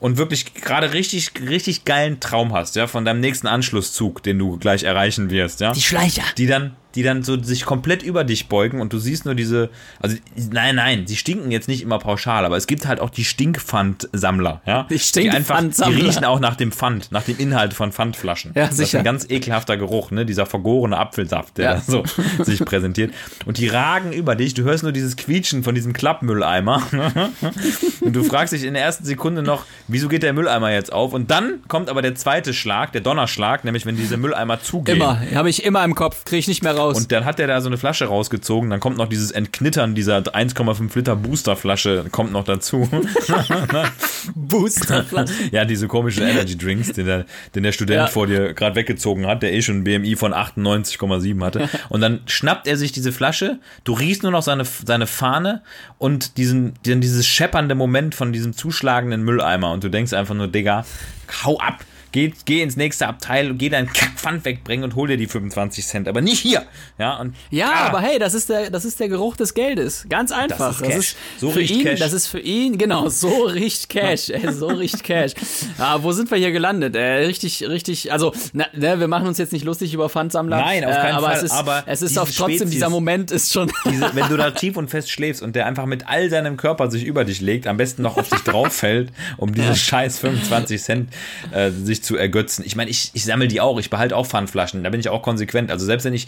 und wirklich gerade richtig, richtig geilen Traum hast, ja, von deinem nächsten Anschlusszug, den du gleich erreichen wirst, ja. Die Schleicher. Die dann, die dann so sich komplett über dich beugen und du siehst nur diese, also nein, nein, sie stinken jetzt nicht immer pauschal, aber es gibt halt auch die Stinkpfandsammler, ja. Die Die einfach, die Stinkpfandsammler. riechen auch nach dem Pfand, nach dem Inhalt von Pfandflaschen. Ja, Das ist sicher. ein ganz ekelhafter Geruch, ne, dieser vergorene Apfelsaft, der Ja. da so sich präsentiert. Und die ragen über dich, du hörst nur dieses Quietschen von diesem Klappmülleimer und du fragst dich in der ersten Sekunde noch, wieso geht der Mülleimer jetzt auf? Und dann kommt aber der zweite Schlag, der Donnerschlag, nämlich wenn diese Mülleimer zugehen. Immer, habe ich immer im Kopf, kriege ich nicht mehr raus. Und dann hat der da so eine Flasche rausgezogen, dann kommt noch dieses Entknittern dieser 1,5 Liter Boosterflasche kommt noch dazu. Booster. ja, diese komischen Energy Drinks, den der, den der Student Ja. vor dir gerade weggezogen hat, der eh schon ein BMI von 98,7 hatte. Und dann schnappt er sich diese Flasche, du riechst nur noch seine, seine Fahne und diesen, diesen, dieses scheppernde Moment von diesem zuschlagenden Mülleimer und du denkst einfach nur, Digga, hau ab. Geh, geh ins nächste Abteil, geh deinen Kackpfand wegbringen und hol dir die 25 Cent, aber nicht hier. Ja, und Ja, Ah. aber hey, das ist der, das ist der Geruch des Geldes. Ganz einfach. ist Cash. So für ihn, Cash. Das ist für ihn, genau, so riecht Cash. ey, so riecht Cash. Ah, wo sind wir hier gelandet? Äh, richtig, richtig, also, na, ne, wir machen uns jetzt nicht lustig über Pfandsammler. Nein, auf äh, keinen aber Fall, Es ist, aber es ist auch trotzdem, Spezies- dieser Moment ist schon. Diese, wenn du da tief und fest schläfst und der einfach mit all seinem Körper sich über dich legt, am besten noch auf dich drauf fällt, um diese scheiß 25 Cent äh, sich zu ergötzen. Ich meine, ich, ich sammle die auch, ich behalte auch Pfandflaschen, da bin ich auch konsequent. Also selbst wenn ich,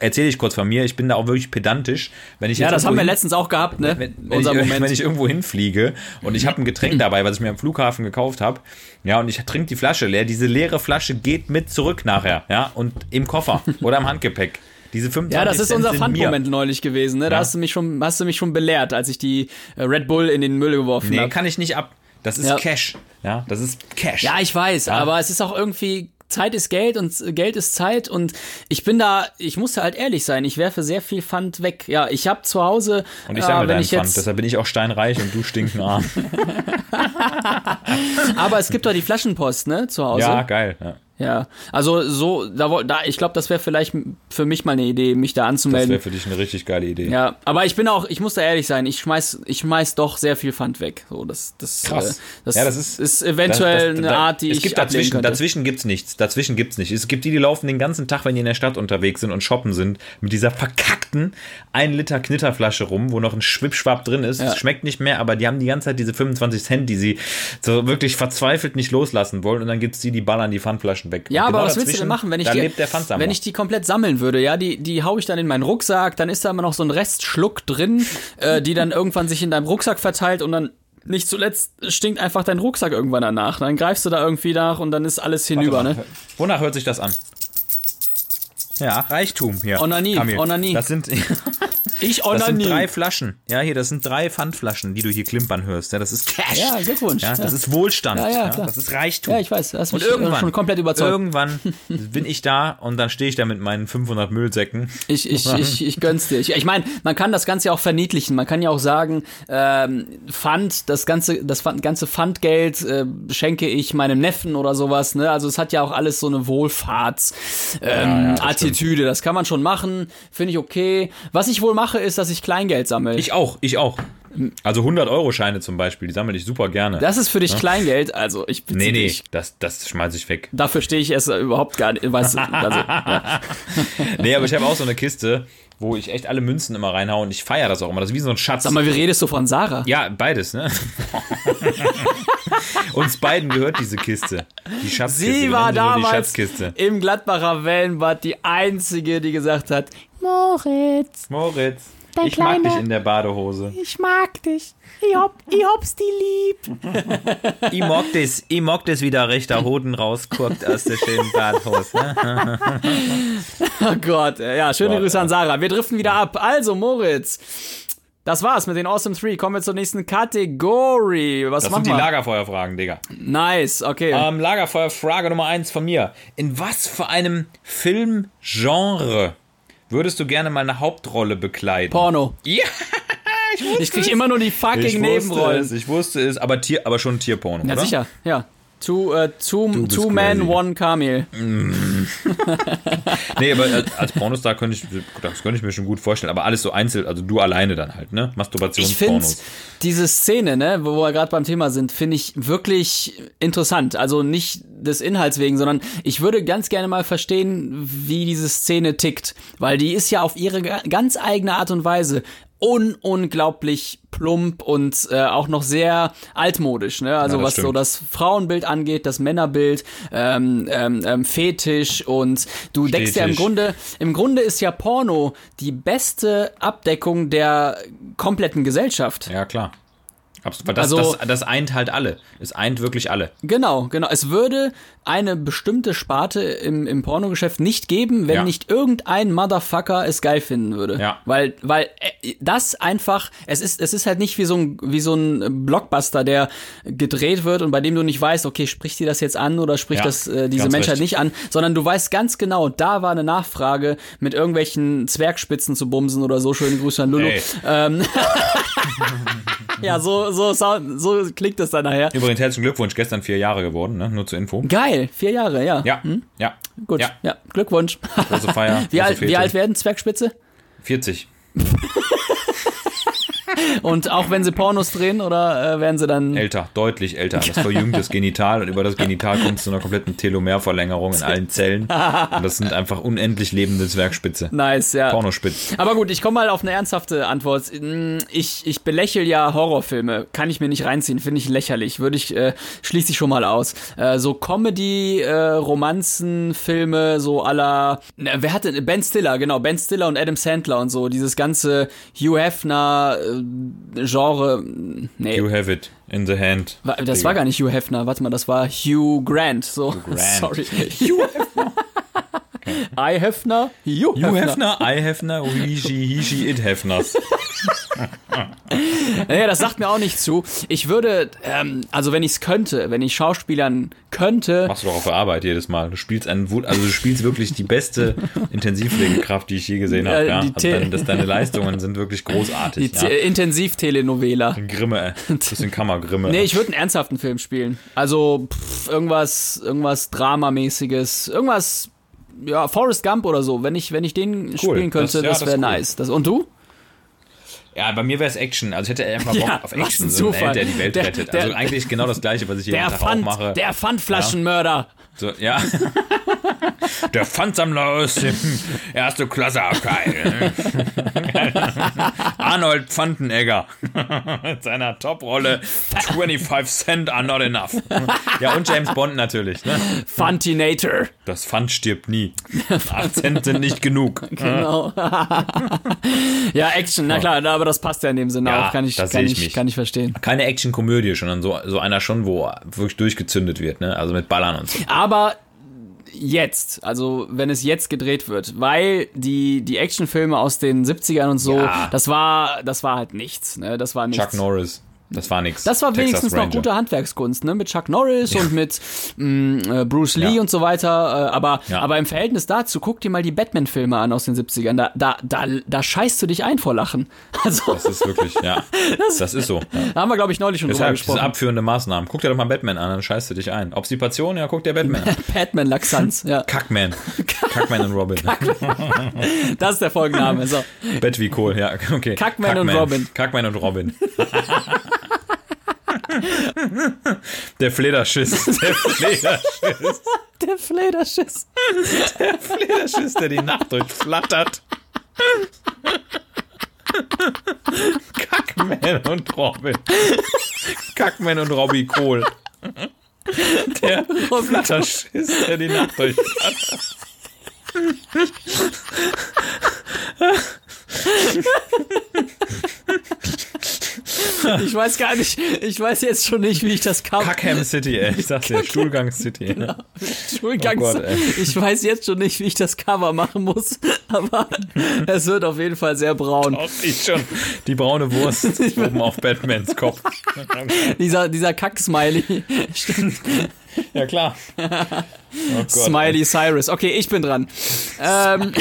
erzähle ich kurz von mir, ich bin da auch wirklich pedantisch. Wenn ich ja, das haben wir letztens auch gehabt, ne? wenn, wenn, Unser ich, Moment. wenn ich irgendwo hinfliege und ich habe ein Getränk dabei, was ich mir am Flughafen gekauft habe, ja, und ich trinke die Flasche leer, diese leere Flasche geht mit zurück nachher, ja, und im Koffer oder im Handgepäck. Diese 25 ja, das ist Cent unser. Pfandmoment neulich gewesen, ne? Da Ja. hast du mich schon, hast du mich schon belehrt, als ich die äh, Red Bull in den Müll geworfen Nee, habe. kann ich nicht ab. Das ist Ja. Cash. Ja, das ist Cash. Ja, ich weiß, aber es ist auch irgendwie Zeit ist Geld und Geld ist Zeit und ich bin da, ich muss da halt ehrlich sein, ich werfe sehr viel Pfand weg. Ja, ich habe zu Hause, und ich äh, sammle wenn deinen ich Pfand, jetzt, deshalb bin ich auch steinreich und du stinkenarm. aber es gibt doch die Flaschenpost, ne, zu Hause. ja, geil. Ja. Ja, also so, da, da ich glaube, das wäre vielleicht für mich mal eine Idee, mich da Das anzumelden. wäre für dich eine richtig geile Idee. Ja, aber ich bin auch, ich muss da ehrlich sein, ich schmeiß, ich schmeiß doch sehr viel Pfand weg. So, das, das, Krass. Äh, das, Ja, das ist- eventuell Das- das- eine Art, die es ich gibt dazwischen, könnte. dazwischen gibt's nichts. Dazwischen gibt's nicht. Es gibt die, die laufen den ganzen Tag, wenn die in der Stadt unterwegs sind und shoppen sind, mit dieser verkackten 1 Liter Knitterflasche rum, wo noch ein Schwippschwapp drin ist. Ja. Es schmeckt nicht mehr, aber die haben die ganze Zeit diese 25 Cent, die sie so wirklich verzweifelt nicht loslassen wollen. Und dann gibt's die, die ballern die Pfandflaschen weg. Ja, Und aber genau was willst du denn machen, wenn ich die, wenn ich die komplett sammeln würde? Ja, die, die hau ich dann in meinen Rucksack, dann ist da immer noch so ein Restschluck drin, äh, die dann irgendwann sich in deinem Rucksack verteilt und dann nicht zuletzt stinkt einfach dein Rucksack irgendwann danach. Dann greifst du da irgendwie nach und dann ist alles hinüber, ne? Wonach hört sich das an? Ja, Reichtum hier. Onanie, Kamil. Onanie. Das sind, Ich das sind drei Flaschen. Ja, hier, das sind drei Pfandflaschen, die du hier klimpern hörst. Ja, das ist Cash. Ja, Glückwunsch. Ja, das Ja. ist Wohlstand. Ja, ja, klar. das ist Reichtum. Ja, ich weiß, du hast Und äh, irgendwann, schon komplett überzeugt. Irgendwann bin ich da und dann stehe ich da mit meinen 500 Müllsäcken. Ich, ich, ich, ich gönn's dir. Ich, ich meine, man kann das Ganze ja auch verniedlichen. Man kann ja auch sagen, ähm, Pfand, das ganze, das ganze Pfandgeld äh, schenke ich meinem Neffen oder sowas. Ne? Also es hat ja auch alles so eine Wohlfahrts ähm, das Attitüde. Das kann man schon machen, finde ich okay. Was ich wohl mache, ist, dass ich Kleingeld sammle. Ich auch, ich auch. Also 100-Euro-Scheine zum Beispiel, die sammle ich super gerne. das ist für dich Kleingeld. Also ich bin nee, nee, das, das schmeiße ich weg. Dafür stehe ich erst überhaupt gar nicht. Weißt du, also, ja. Nee, aber ich habe auch so eine Kiste, wo ich echt alle Münzen immer reinhaue und ich feiere das auch immer. Das ist wie so ein Schatz. Sag mal, wie redest du von Sarah? Ja, beides, ne? Uns beiden gehört diese Kiste. Die Schatzkiste. Sie war damals Schatzkiste. im Gladbacher Wellenbad die einzige, die gesagt hat, Moritz, Moritz, Dein ich mag Kleiner. dich in der Badehose. ich mag dich. Ich hab, ich hab's die lieb. Ich mag das, ich mag das, wie der rechter Hoden rausguckt aus der schönen Badehose. Ne? Oh Gott, ja, schöne Gott, Grüße an Sarah. Wir driften wieder ab. Also, Moritz, das war's mit den Awesome 3. Kommen wir zur nächsten Kategorie. Was Das machen sind die? Lagerfeuerfragen, Digga. nice, okay. Ähm, Lagerfeuerfrage Nummer eins von mir. In was für einem Filmgenre würdest du gerne mal eine Hauptrolle bekleiden? Porno. Ja, ich wusste Ich krieg immer nur die fucking Ich Nebenrollen. es, ich wusste es, aber, Tier, aber schon Tierporno, Ja, oder? sicher, ja. Two, äh, two, two Man, crazy. One Kamil. Nee, aber als- als Pornostar könnte ich, das könnte ich mir schon gut vorstellen, aber alles so einzeln, also du alleine dann halt, ne? Ich finde Masturbationspornos. diese Szene, ne, wo wir gerade beim Thema sind, finde ich wirklich interessant. Also nicht des Inhalts wegen, sondern ich würde ganz gerne mal verstehen, wie diese Szene tickt, weil die ist ja auf ihre ga- ganz eigene Art und Weise un unglaublich plump und äh, auch noch sehr altmodisch, ne? Also Ja, was so stimmt. das Frauenbild angeht, das Männerbild, ähm, ähm, ähm, Fetisch und du deckst ja im. Grunde, im Grunde ist ja Porno die beste Abdeckung der kompletten Gesellschaft. Ja, klar. Absolut. Das, Also- das, das eint halt alle. Es eint wirklich alle. Genau, genau. Es würde eine bestimmte Sparte im, im Pornogeschäft nicht geben, wenn Ja. nicht irgendein Motherfucker es geil finden würde. Ja. Weil, weil äh, das einfach, es ist, es ist halt nicht wie so ein, wie so ein Blockbuster, der gedreht wird und bei dem du nicht weißt, okay, spricht die das jetzt an oder spricht Ja, das äh, diese Menschheit recht. nicht an, sondern du weißt ganz genau, da war eine Nachfrage mit irgendwelchen Zwergspitzen zu bumsen oder so. Schöne Grüße an Lulu. Ähm, ja, so, so, sound- so klingt das dann nachher. Übrigens, herzlichen Glückwunsch, gestern vier Jahre geworden, ne? Nur zur Info. Geil, vier Jahre, ja. Ja, ja. Gut, Ja, ja, Glückwunsch. große Feier. Wie große alt, wie alt werden Zwergspitze? 40. Und auch wenn sie Pornos drehen oder äh, werden sie dann. Älter, deutlich älter. Das verjüngt das Genital und über das Genital kommt es zu einer kompletten Telomerverlängerung in allen Zellen. Und das sind einfach unendlich lebende Zwergspitze. Nice, ja. Pornospitz. Aber gut, ich komme mal auf eine ernsthafte Antwort. Mm, Ich, ich belächel ja Horrorfilme. Kann ich mir nicht reinziehen, finde ich lächerlich. Würde ich, äh, schließe ich schon mal aus. Äh, so Comedy, äh, Romanzenfilme, so aller. Wer hatte. Ben Stiller, genau. Ben Stiller und Adam Sandler und so. Dieses ganze Hugh Hefner äh, Genre. Nee. You have it in the hand. Das war gar nicht Hugh Hefner, warte mal, das war Hugh Grant. So, Grant. sorry. Hugh Hefner. I Hefner, You Hefner. Hefner, I Hefner, he, she, he, she, it Hefners. naja, das sagt mir auch nicht zu. Ich würde, ähm, also wenn ich es könnte, wenn ich Schauspielern könnte. Machst du doch auf der Arbeit jedes Mal. Du spielst einen, also du spielst wirklich die beste Intensivpflegekraft, die ich je gesehen habe. Ja, also das, deine Leistungen sind wirklich großartig. Die ja. Intensivtelenovela. Grimme, ey. bisschen Kammergrimme. Nee, ich würde einen ernsthaften Film spielen. Also pff, irgendwas, irgendwas Dramamäßiges, irgendwas ja, Forrest Gump oder so, wenn ich, wenn ich den cool. spielen könnte, das, ja, das wäre cool. nice. Das, und du? Ja, bei mir wäre es Action. Also ich hätte einfach Bock ja, auf Action, so ein der die Welt der, rettet. Also der, eigentlich genau das gleiche, was ich jeden Tag Pfand, auch mache. Der Pfandflaschenmörder. So, ja. Der Pfandsammler aus dem erste Klasse Abteil. Arnold Pfandenegger mit seiner Top-Rolle 25 Cent are not enough. Ja, und James Bond natürlich. Ne? Fantinator. Das Pfand stirbt nie. 8 Cent sind nicht genug. Genau. ja, Action, na klar, aber das passt ja in dem Sinne ja, auch. Kann ich, kann ich, ich kann ich verstehen. Keine Action-Komödie, sondern so, so einer schon, wo wirklich durchgezündet wird, ne? Also mit Ballern und so. Aber jetzt, also wenn es jetzt gedreht wird, weil die, die Actionfilme aus den 70ern und so, ja. das war, das war halt nichts, ne? Das war nichts. Chuck Norris. Das war nichts. Das war Texas wenigstens Ranger. noch gute Handwerkskunst, ne? Mit Chuck Norris ja. und mit mh, mm, äh, Bruce Lee ja. und so weiter. Äh, aber, ja. aber im Verhältnis dazu, guck dir mal die Batman-Filme an aus den 70ern. Da, da, da, da scheißt du dich ein vor Lachen. Also, das ist wirklich, ja. Das, das ist so. Da haben wir, glaube ich, neulich schon Deshalb, drüber gesprochen. Diese abführende Maßnahmen. Guck dir doch mal Batman an, dann scheißt du dich ein. Obstipation, ja, guck dir Batman an. Batman Laxanz, ja. Kackman. Kackman und Robin. Kackman. Das ist der Folgenname. So. Bett wie Kohl, ja, okay. Kackman, Kackman und Robin. Kackman und Robin. Der Flederschiss. Der Flederschiss. Der Flederschiss. Der Flederschiss, der die Nacht durchflattert. Kackman und Robin. Kackman und Robbie Kohl. Der Flatterschiss, der die Nacht durchflattert. Ich weiß gar nicht, ich weiß jetzt schon nicht, wie ich das Cover. Kackham City, ey. Ich sag's dir, Schulgang City. Genau. Schulgang oh Ich weiß jetzt schon nicht, wie ich das Cover machen muss, aber es wird auf jeden Fall sehr braun. Doch, ich schon. Die braune Wurst oben auf Batmans Kopf. dieser dieser Kack-Smiley. Ja, klar. Oh Gott, Smiley Cyrus. Okay, ich bin dran. Ähm,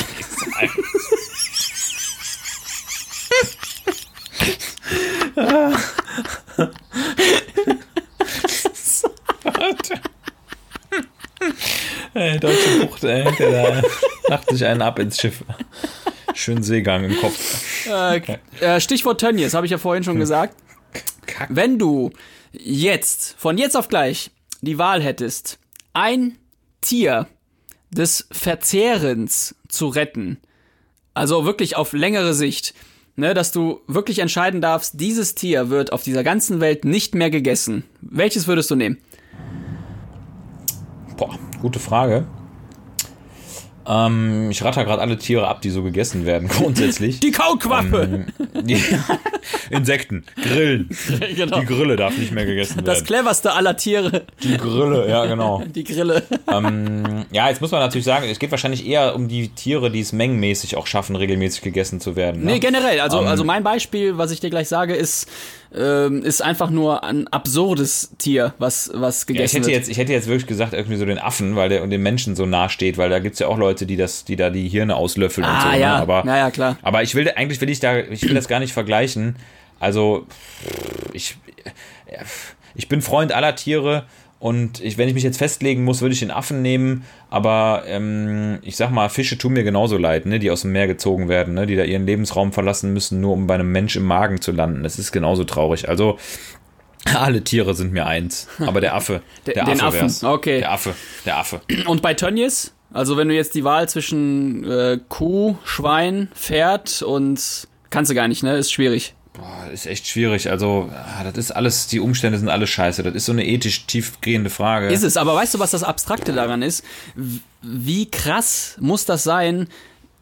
ey, deutsche Bucht, ey, der da lacht sich einen ab ins Schiff. Schön Seegang im Kopf. Äh, äh, Stichwort Tönnies, habe ich ja vorhin schon hm. gesagt. Wenn du jetzt, von jetzt auf gleich, die Wahl hättest, ein Tier des Verzehrens zu retten, also wirklich auf längere Sicht, ne, dass du wirklich entscheiden darfst, dieses Tier wird auf dieser ganzen Welt nicht mehr gegessen. Welches würdest du nehmen? Boah, gute Frage. Ähm, ich ratter gerade alle Tiere ab, die so gegessen werden, grundsätzlich. Die Kauquappe! Ähm, die, Insekten, Grillen. genau. Die Grille darf nicht mehr gegessen werden. Das cleverste aller Tiere. Die Grille, ja, genau. Die Grille. Ähm, ja, jetzt muss man natürlich sagen, es geht wahrscheinlich eher um die Tiere, die es mengenmäßig auch schaffen, regelmäßig gegessen zu werden. Ne? Nee, generell. Also, ähm, also mein Beispiel, was ich dir gleich sage, ist ähm, ist einfach nur ein absurdes Tier, was, was gegessen ja, ich hätte wird. Jetzt, ich hätte jetzt wirklich gesagt, irgendwie so den Affen, weil der und den Menschen so nah steht, weil da gibt es ja auch Leute, die das, die da die Hirne auslöffeln ah, und so. Ne? Ja. Ne? Aber, ja, ja, klar. Aber ich will, eigentlich will ich da, ich will das gar nicht vergleichen. Also, ich, ich bin Freund aller Tiere und ich, wenn ich mich jetzt festlegen muss, würde ich den Affen nehmen. Aber ähm, ich sag mal, Fische tun mir genauso leid, ne, die aus dem Meer gezogen werden, ne, die da ihren Lebensraum verlassen müssen, nur um bei einem Mensch im Magen zu landen. Das ist genauso traurig. Also alle Tiere sind mir eins, aber der Affe, der, der Affe Affen. Okay. Der Affe, der Affe. Und bei Tönnies? Also wenn du jetzt die Wahl zwischen äh, Kuh, Schwein, Pferd und kannst du gar nicht, ne? Ist schwierig. Boah, ist echt schwierig. Also, ah, das ist alles, die Umstände sind alles scheiße. Das ist so eine ethisch tiefgehende Frage. Ist es, aber weißt du, was das Abstrakte daran ist? Wie krass muss das sein,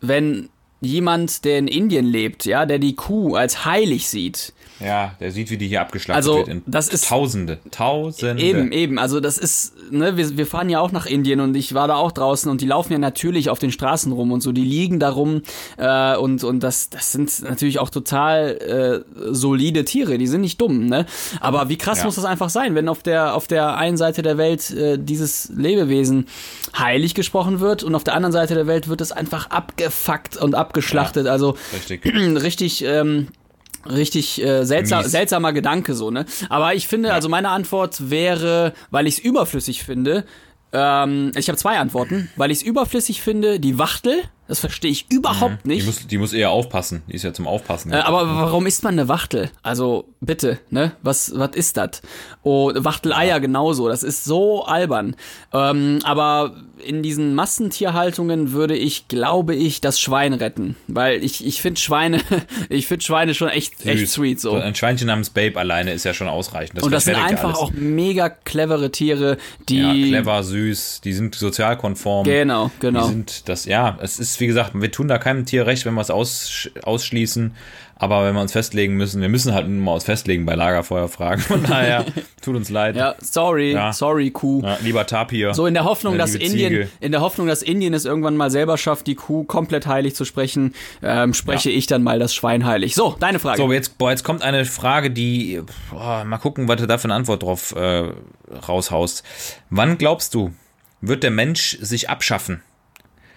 wenn jemand, der in Indien lebt, ja, der die Kuh als heilig sieht, Ja, der sieht, wie die hier abgeschlachtet Also, wird. In das ist- Tausende. Tausende. Eben, eben. Also das ist, ne, wir, wir fahren ja auch nach Indien und ich war da auch draußen und die laufen ja natürlich auf den Straßen rum und so, die liegen da rum äh, und, und das, das sind natürlich auch total äh, solide Tiere, die sind nicht dumm, ne? Aber wie krass Ja. muss das einfach sein, wenn auf der, auf der einen Seite der Welt äh, dieses Lebewesen heilig gesprochen wird und auf der anderen Seite der Welt wird es einfach abgefuckt und abgeschlachtet. Also Richtig. richtig ähm, richtig äh, seltsam, seltsamer Gedanke so ne aber ich finde also meine Antwort wäre weil ich es überflüssig finde ähm, ich habe zwei Antworten weil ich es überflüssig finde die Wachtel das verstehe ich überhaupt Die nicht muss, die muss eher aufpassen. Die ist ja zum Aufpassen. äh, aber warum isst man eine Wachtel? Also bitte, ne? Was was ist das? Oh, Wachteleier genauso. Das ist so albern. Ähm, aber in diesen Massentierhaltungen würde ich, glaube ich, das Schwein retten, weil ich ich finde Schweine, ich finde Schweine schon echt echt Süß. sweet so. Ein Schweinchen namens Babe alleine ist ja schon ausreichend. Und das sind ja einfach alles. auch mega clevere Tiere, die Ja, clever, süß, die sind sozialkonform. Genau, genau. Die sind das, ja, es ist, wie gesagt, wir tun da keinem Tier recht, wenn wir es aus, ausschließen. Aber wenn wir uns festlegen müssen, wir müssen halt nur mal uns festlegen bei Lagerfeuerfragen. Von daher, tut uns leid. ja, sorry, Ja. sorry Kuh. Ja, lieber Tapir. So in der Hoffnung, Ja, dass Indien, Ziege. in der Hoffnung, dass Indien es irgendwann mal selber schafft, die Kuh komplett heilig zu sprechen, ähm, spreche Ja. ich dann mal das Schwein heilig. So, deine Frage. So, jetzt, boah, jetzt kommt eine Frage, die, boah, mal gucken, was du da für eine Antwort drauf äh, raushaust. Wann glaubst du, wird der Mensch sich abschaffen?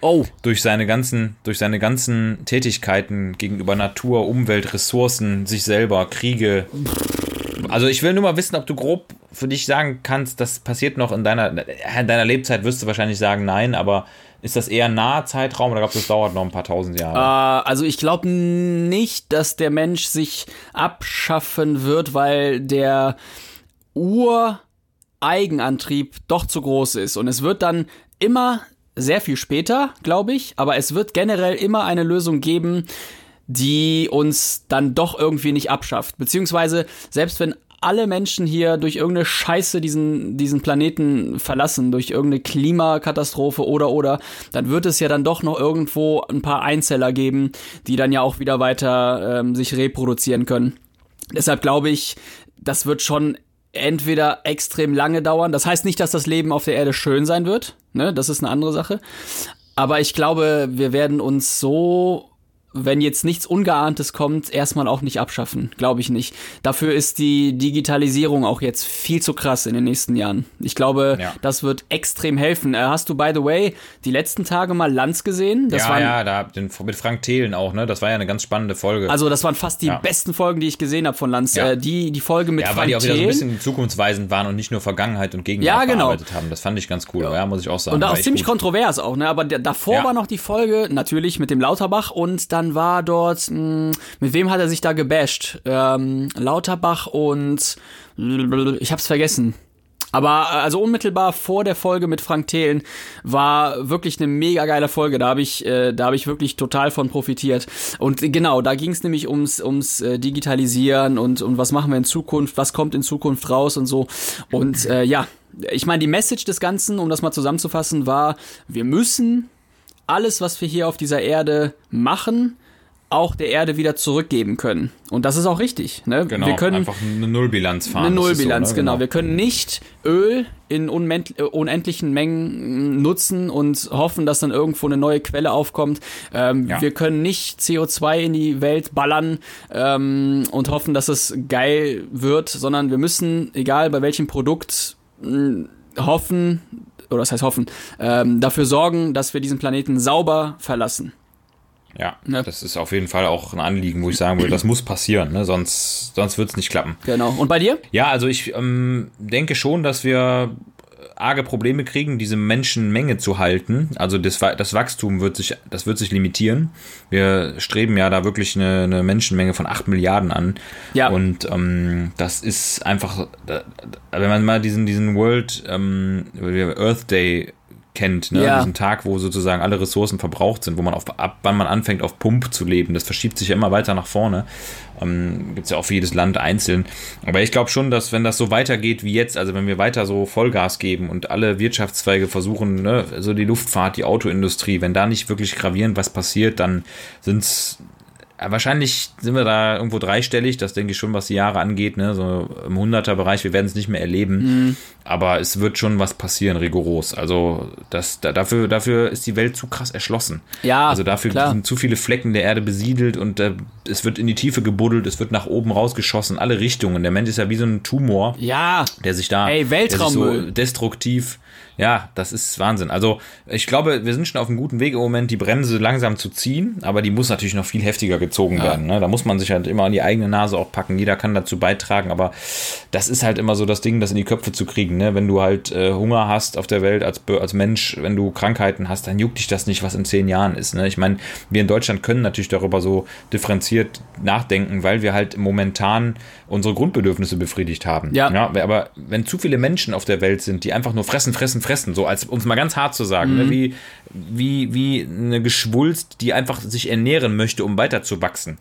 Oh, durch seine ganzen, durch seine ganzen Tätigkeiten gegenüber Natur, Umwelt, Ressourcen, sich selber, Kriege. Also ich will nur mal wissen, ob du grob für dich sagen kannst, das passiert noch in deiner, in deiner Lebzeit, wirst du wahrscheinlich sagen, nein, aber ist das eher ein naher Zeitraum oder glaubst du, es dauert noch ein paar tausend Jahre? äh, also ich glaube nicht, dass der Mensch sich abschaffen wird, weil der Ureigenantrieb doch zu groß ist. Und es wird dann immer sehr viel später, glaube ich, aber es wird generell immer eine Lösung geben, die uns dann doch irgendwie nicht abschafft. Beziehungsweise, selbst wenn alle Menschen hier durch irgendeine Scheiße diesen, diesen Planeten verlassen, durch irgendeine Klimakatastrophe oder oder, dann wird es ja dann doch noch irgendwo ein paar Einzeller geben, die dann ja auch wieder weiter ähm, sich reproduzieren können. Deshalb glaube ich, das wird schon entweder extrem lange dauern. Das heißt nicht, dass das Leben auf der Erde schön sein wird. Ne? Das ist eine andere Sache. Aber ich glaube, wir werden uns so, wenn jetzt nichts Ungeahntes kommt, erstmal auch nicht abschaffen. Glaube ich nicht. Dafür ist die Digitalisierung auch jetzt viel zu krass in den nächsten Jahren. Ich glaube, Ja. das wird extrem helfen. Äh, hast du, by the way, die letzten Tage mal Lanz gesehen? Das ja, waren, ja, da den, mit Frank Thelen auch, ne? Das war ja eine ganz spannende Folge. Also das waren fast die Ja. besten Folgen, die ich gesehen habe von Lanz. Ja. Äh, die, die Folge mit ja, Frank weil die auch wieder so ein Thelen. bisschen zukunftsweisend waren und nicht nur Vergangenheit und Gegenwart Ja, genau. bearbeitet haben. Das fand ich ganz cool, ja, muss ich auch sagen. Und War auch ziemlich gut. kontrovers auch, ne? Aber davor Ja. war noch die Folge, natürlich mit dem Lauterbach und dann war dort, mh, mit wem hat er sich da gebasht? Ähm, Lauterbach und ich hab's vergessen. Aber äh, also unmittelbar vor der Folge mit Frank Thelen war wirklich eine mega geile Folge. Da habe ich, äh, da habe ich wirklich total von profitiert. Und genau, da ging es nämlich ums, ums äh, Digitalisieren und, und was machen wir in Zukunft, was kommt in Zukunft raus und so. Und äh, ja, ich meine, die Message des Ganzen, um das mal zusammenzufassen, war, wir müssen alles, was wir hier auf dieser Erde machen, auch der Erde wieder zurückgeben können. Und das ist auch richtig. Ne? Genau, wir können einfach eine Nullbilanz fahren. eine Nullbilanz, so, ne? genau. Wir können nicht Öl in äh, unendlichen Mengen nutzen und hoffen, dass dann irgendwo eine neue Quelle aufkommt. Ähm, Ja. Wir können nicht CO2 in die Welt ballern ähm, und hoffen, dass es geil wird, sondern wir müssen, egal bei welchem Produkt, mh, hoffen, oder das heißt hoffen, ähm, dafür sorgen, dass wir diesen Planeten sauber verlassen. Ja, Ne? das ist auf jeden Fall auch ein Anliegen, wo ich sagen würde, das muss passieren, ne? sonst, sonst wird es nicht klappen. Genau. Und bei dir? Ja, also ich ähm, denke schon, dass wir arge Probleme kriegen, diese Menschenmenge zu halten. Also das, das Wachstum wird sich, das wird sich limitieren. Wir streben ja da wirklich eine, eine Menschenmenge von 8 Milliarden an. Ja. Und ähm, das ist einfach, wenn man mal diesen, diesen World ähm, Earth Day kennt, ne? Ja. diesen Tag, wo sozusagen alle Ressourcen verbraucht sind, wo man auf, ab wann man anfängt auf Pump zu leben, das verschiebt sich ja immer weiter nach vorne. Ähm, Gibt es ja auch für jedes Land einzeln. Aber ich glaube schon, dass wenn das so weitergeht wie jetzt, also wenn wir weiter so Vollgas geben und alle Wirtschaftszweige versuchen, ne, so die Luftfahrt, die Autoindustrie, wenn da nicht wirklich gravierend was passiert, dann sind es ja, wahrscheinlich sind wir da irgendwo dreistellig, das denke ich schon, was die Jahre angeht, ne? so im 100er-Bereich, wir werden es nicht mehr erleben, aber es wird schon was passieren, rigoros. Also das, da, dafür, dafür ist die Welt zu krass erschlossen. Ja, Also dafür klar. sind zu viele Flecken der Erde besiedelt und äh, es wird in die Tiefe gebuddelt, es wird nach oben rausgeschossen, alle Richtungen. Der Mensch ist ja wie so ein Tumor Ja, der sich da Ey, der sich Weltraummüll. so destruktiv ja, das ist Wahnsinn. Also ich glaube, wir sind schon auf einem guten Weg im Moment, die Bremse langsam zu ziehen, aber die muss natürlich noch viel heftiger gezogen werden. Ne? Da muss man sich halt immer an die eigene Nase auch packen. Jeder kann dazu beitragen, aber das ist halt immer so das Ding, das in die Köpfe zu kriegen. Ne? Wenn du halt äh, Hunger hast auf der Welt als, als Mensch, wenn du Krankheiten hast, dann juckt dich das nicht, was in zehn Jahren ist. Ne? Ich meine, wir in Deutschland können natürlich darüber so differenziert nachdenken, weil wir halt momentan unsere Grundbedürfnisse befriedigt haben. Ja. Ja, aber wenn zu viele Menschen auf der Welt sind, die einfach nur fressen, fressen, fressen, so als um es mal ganz hart zu sagen, Mhm. ne, wie, wie, wie eine Geschwulst, die einfach sich ernähren möchte, um weiter zu wachsen,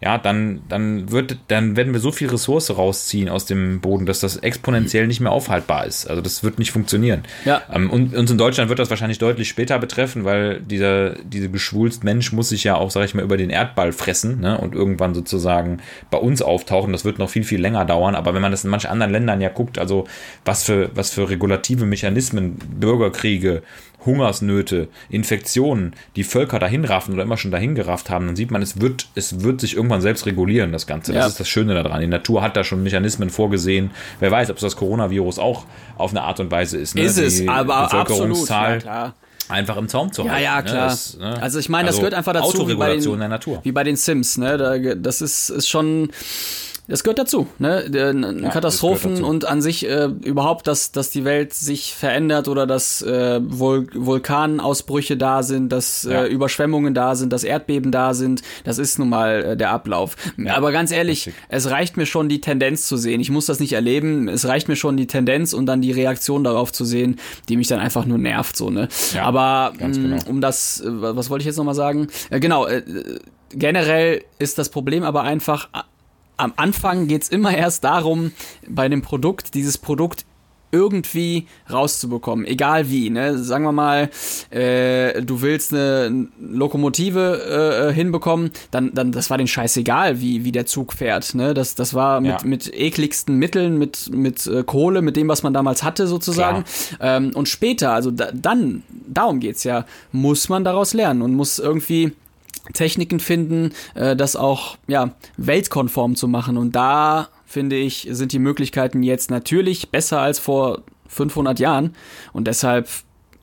ja, dann, dann wird, dann werden wir so viel Ressource rausziehen aus dem Boden, dass das exponentiell nicht mehr aufhaltbar ist. Also das wird nicht funktionieren. Ja. Ähm, und uns in Deutschland wird das wahrscheinlich deutlich später betreffen, weil dieser, diese geschwulst Mensch muss sich ja auch, sag ich mal, über den Erdball fressen ne, und irgendwann sozusagen bei uns auftauchen. Das wird noch viel, viel länger dauern. Aber wenn man das in manchen anderen Ländern ja guckt, also was für, was für regulative Mechanismen, Bürgerkriege, Hungersnöte, Infektionen, die Völker dahin raffen oder immer schon dahin gerafft haben, dann sieht man, es wird, es wird sich irgendwann selbst regulieren, das Ganze. Das Ja. ist das Schöne daran. Die Natur hat da schon Mechanismen vorgesehen. Wer weiß, ob es das Coronavirus auch auf eine Art und Weise ist. Ne? ist es, Die aber absolut. Bevölkerungszahl Ja, klar. einfach im Zaum zu Ja, halten. ja, ne? klar. Das, ne? Also ich meine, das Also gehört einfach dazu. wie bei Autoregulation den, der Natur. Wie bei den Sims, ne? Da, das ist, ist schon. Das gehört dazu, ne? Das Katastrophen und an sich äh, überhaupt, dass, dass die Welt sich verändert oder dass äh, Vul Vulkanausbrüche da sind, dass Ja. äh, Überschwemmungen da sind, dass Erdbeben da sind. Das ist nun mal äh, der Ablauf. Aber ganz ehrlich, richtig. es reicht mir schon, die Tendenz zu sehen. Ich muss das nicht erleben. Es reicht mir schon die Tendenz und dann die Reaktion darauf zu sehen, die mich dann einfach nur nervt, so, ne? Ja, Aber mh, genau. um das, äh, was wollte ich jetzt nochmal sagen? Äh, genau, äh, generell ist das Problem aber einfach, am Anfang geht's immer erst darum, bei dem Produkt, dieses Produkt irgendwie rauszubekommen, egal wie, ne? Sagen wir mal, äh, du willst eine Lokomotive äh, hinbekommen, dann, dann, das war den scheißegal, wie, wie der Zug fährt, ne? Das, das war mit, Ja. mit ekligsten Mitteln, mit, mit äh, Kohle, mit dem, was man damals hatte, sozusagen. Ähm, und später, also da, dann, darum geht's ja, muss man daraus lernen und muss irgendwie Techniken finden, äh, das auch ja weltkonform zu machen. Und da finde ich, sind die Möglichkeiten jetzt natürlich besser als vor 500 Jahren. Und deshalb,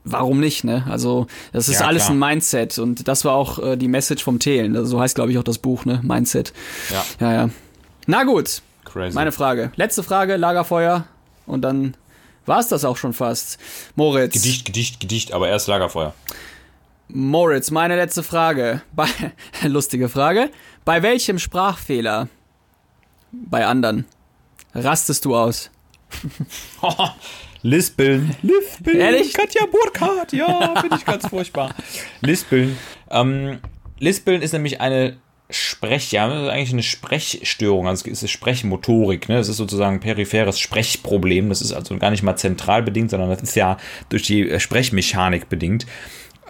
warum nicht? Ne? Also das ist Ja, alles klar. ein Mindset. Und das war auch äh, die Message vom Thelen. Also, so heißt, glaube ich, auch das Buch, ne? Mindset. Ja. Ja, ja. Na gut, Crazy. meine Frage. Letzte Frage, Lagerfeuer. Und dann war es das auch schon fast. Moritz. Gedicht, Gedicht, Gedicht, aber erst Lagerfeuer. Moritz, meine letzte Frage. Bei, lustige Frage. Bei welchem Sprachfehler bei anderen rastest du aus? Lispeln. Lispeln. Ehrlich? Katja Burkhardt. Ja, finde ich ganz furchtbar. Lispeln. Ähm, Lispeln ist nämlich eine Sprech, ja, das ist eigentlich eine Sprechstörung, also es ist Sprechmotorik, ne? Das ist sozusagen ein peripheres Sprechproblem. Das ist also gar nicht mal zentral bedingt, sondern das ist ja durch die Sprechmechanik bedingt.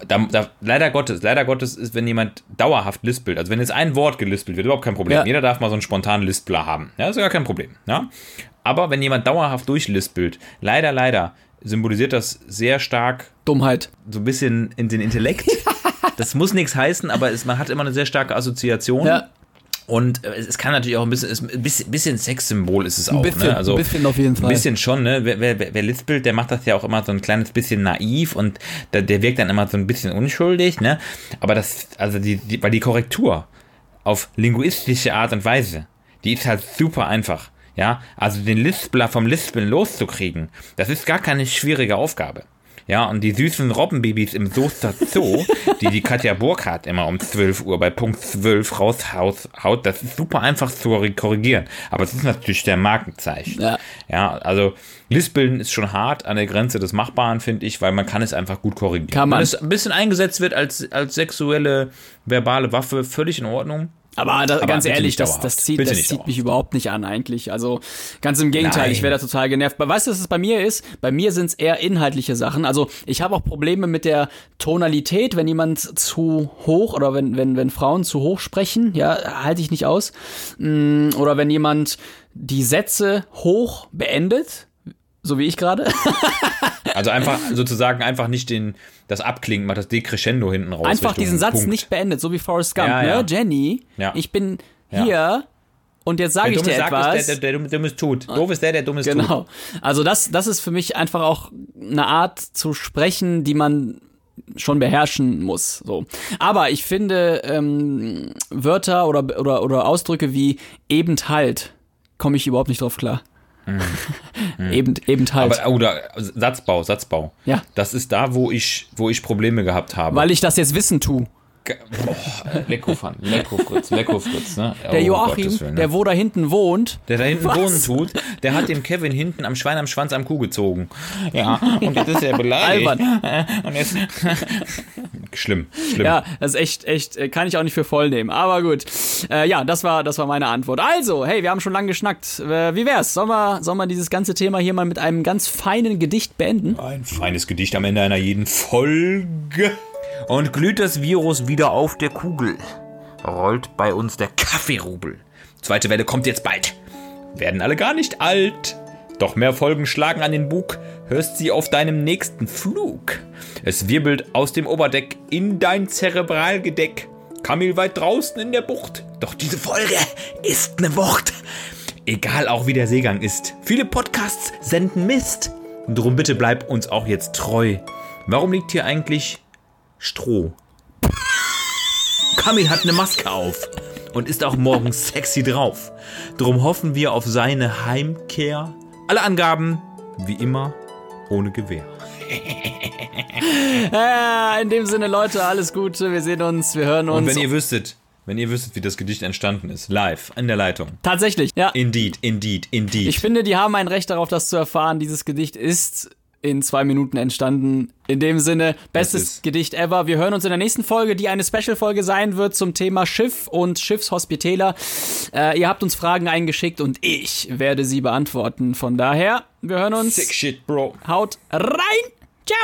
Da, da, leider Gottes, leider Gottes ist, wenn jemand dauerhaft lispelt, also wenn jetzt ein Wort gelispelt wird, überhaupt kein Problem. Ja. Jeder darf mal so einen spontanen Lispler haben. Ja, ist ja gar kein Problem. Ja? Aber wenn jemand dauerhaft durchlispelt, leider, leider, symbolisiert das sehr stark Dummheit. so ein bisschen in den Intellekt. Das muss nichts heißen, aber es, man hat immer eine sehr starke Assoziation. Ja, Und äh, es kann natürlich auch ein bisschen, es, ein bisschen, bisschen Sexsymbol ist es auch. bisschen, ne? also, ein bisschen auf jeden Fall. Ein bisschen schon, ne? Wer, wer, wer lispelt, der macht das ja auch immer so ein kleines bisschen naiv und der, der wirkt dann immer so ein bisschen unschuldig, ne? Aber das, also die, die, weil die Korrektur auf linguistische Art und Weise, die ist halt super einfach. Ja, also den Lispler vom Lispeln loszukriegen, das ist gar keine schwierige Aufgabe. Ja, und die süßen Robbenbabys im Soester Zoo, die die Katja Burkhardt immer um 12 Uhr bei Punkt 12 raushaut, haut, das ist super einfach zu korrigieren. Aber es ist natürlich der Markenzeichen. Ja. ja, also Lispeln ist schon hart an der Grenze des Machbaren, finde ich, weil man kann es einfach gut korrigieren. Kann man. Wenn es ein bisschen eingesetzt wird als, als sexuelle, verbale Waffe, völlig in Ordnung. Aber, da, Aber ganz ehrlich, das, das zieht, Bitte das zieht mich überhaupt nicht an eigentlich. Also ganz im Gegenteil, Nein. ich wäre da total genervt. Aber Weißt du, was es bei mir ist? Bei mir sind es eher inhaltliche Sachen. Also ich habe auch Probleme mit der Tonalität, wenn jemand zu hoch oder wenn, wenn, wenn Frauen zu hoch sprechen, ja, halte ich nicht aus. Mm, Oder wenn jemand die Sätze hoch beendet, so wie ich gerade. Also einfach sozusagen einfach nicht den, das Abklingen, macht das Decrescendo hinten raus. Einfach Richtung diesen Satz Punkt. nicht beendet, so wie Forrest Gump, Ja, ja. ne? Jenny, Ja. ich bin hier und jetzt sage Der ich dir sagt, etwas. ist der, der, der Dummes tut. Doof ist der, der Dummes tut. Genau. Also das, das ist für mich einfach auch eine Art zu sprechen, die man schon beherrschen muss. So. Aber ich finde ähm, Wörter oder, oder, oder Ausdrücke wie eben halt komme ich überhaupt nicht drauf klar. eben, eben halt. Aber, oder Satzbau, Satzbau. Ja. Das ist da, wo ich, wo ich Probleme gehabt habe. weil ich das jetzt wissen tu. Ge- Boah, Lecko Fan, Lecko Fritz, Lecko Fritz, ne? Der Oh, Joachim, Willen, ne? der wo da hinten wohnt, der da hinten Was? wohnen tut, der hat dem Kevin hinten am Schwein am Schwanz am Kuh gezogen. Ja, und jetzt ist er beleidigt. Albern. Und jetzt. Schlimm, schlimm. Ja, das ist echt, echt, äh, kann ich auch nicht für voll nehmen. Aber gut. Äh, ja, das war, das war meine Antwort. Also, hey, wir haben schon lange geschnackt. Äh, wie wär's? Sollen wir, sollen wir dieses ganze Thema hier mal mit einem ganz feinen Gedicht beenden? Ein feines Gedicht am Ende einer jeden Folge. Und glüht das Virus wieder auf der Kugel. Rollt bei uns der Kaffeerubel. Zweite Welle kommt jetzt bald. Werden alle gar nicht alt. Doch mehr Folgen schlagen an den Bug. Hörst sie auf deinem nächsten Flug. Es wirbelt aus dem Oberdeck in dein Zerebralgedeck. Kamil weit draußen in der Bucht. Doch diese Folge ist ne Wucht. Egal auch wie der Seegang ist. Viele Podcasts senden Mist. Drum bitte bleib uns auch jetzt treu. Warum liegt hier eigentlich Stroh? Kamil hat eine Maske auf und ist auch morgen sexy drauf. Drum hoffen wir auf seine Heimkehr. Alle Angaben, wie immer, ohne Gewehr. Ja, in dem Sinne, Leute, alles Gute. Wir sehen uns, wir hören Und uns. wenn ihr wüsstet, wenn ihr wüsstet, wie das Gedicht entstanden ist, live, in der Leitung. Tatsächlich, ja. Indeed, indeed, indeed. Ich finde, die haben ein Recht darauf, das zu erfahren. Dieses Gedicht ist in zwei Minuten entstanden. In dem Sinne, bestes Gedicht ever. Wir hören uns in der nächsten Folge, die eine Special-Folge sein wird zum Thema Schiff und Schiffshospitäler. Äh, ihr habt uns Fragen eingeschickt und ich werde sie beantworten. Von daher, wir hören uns. Sick shit, Bro. Haut rein. Ciao.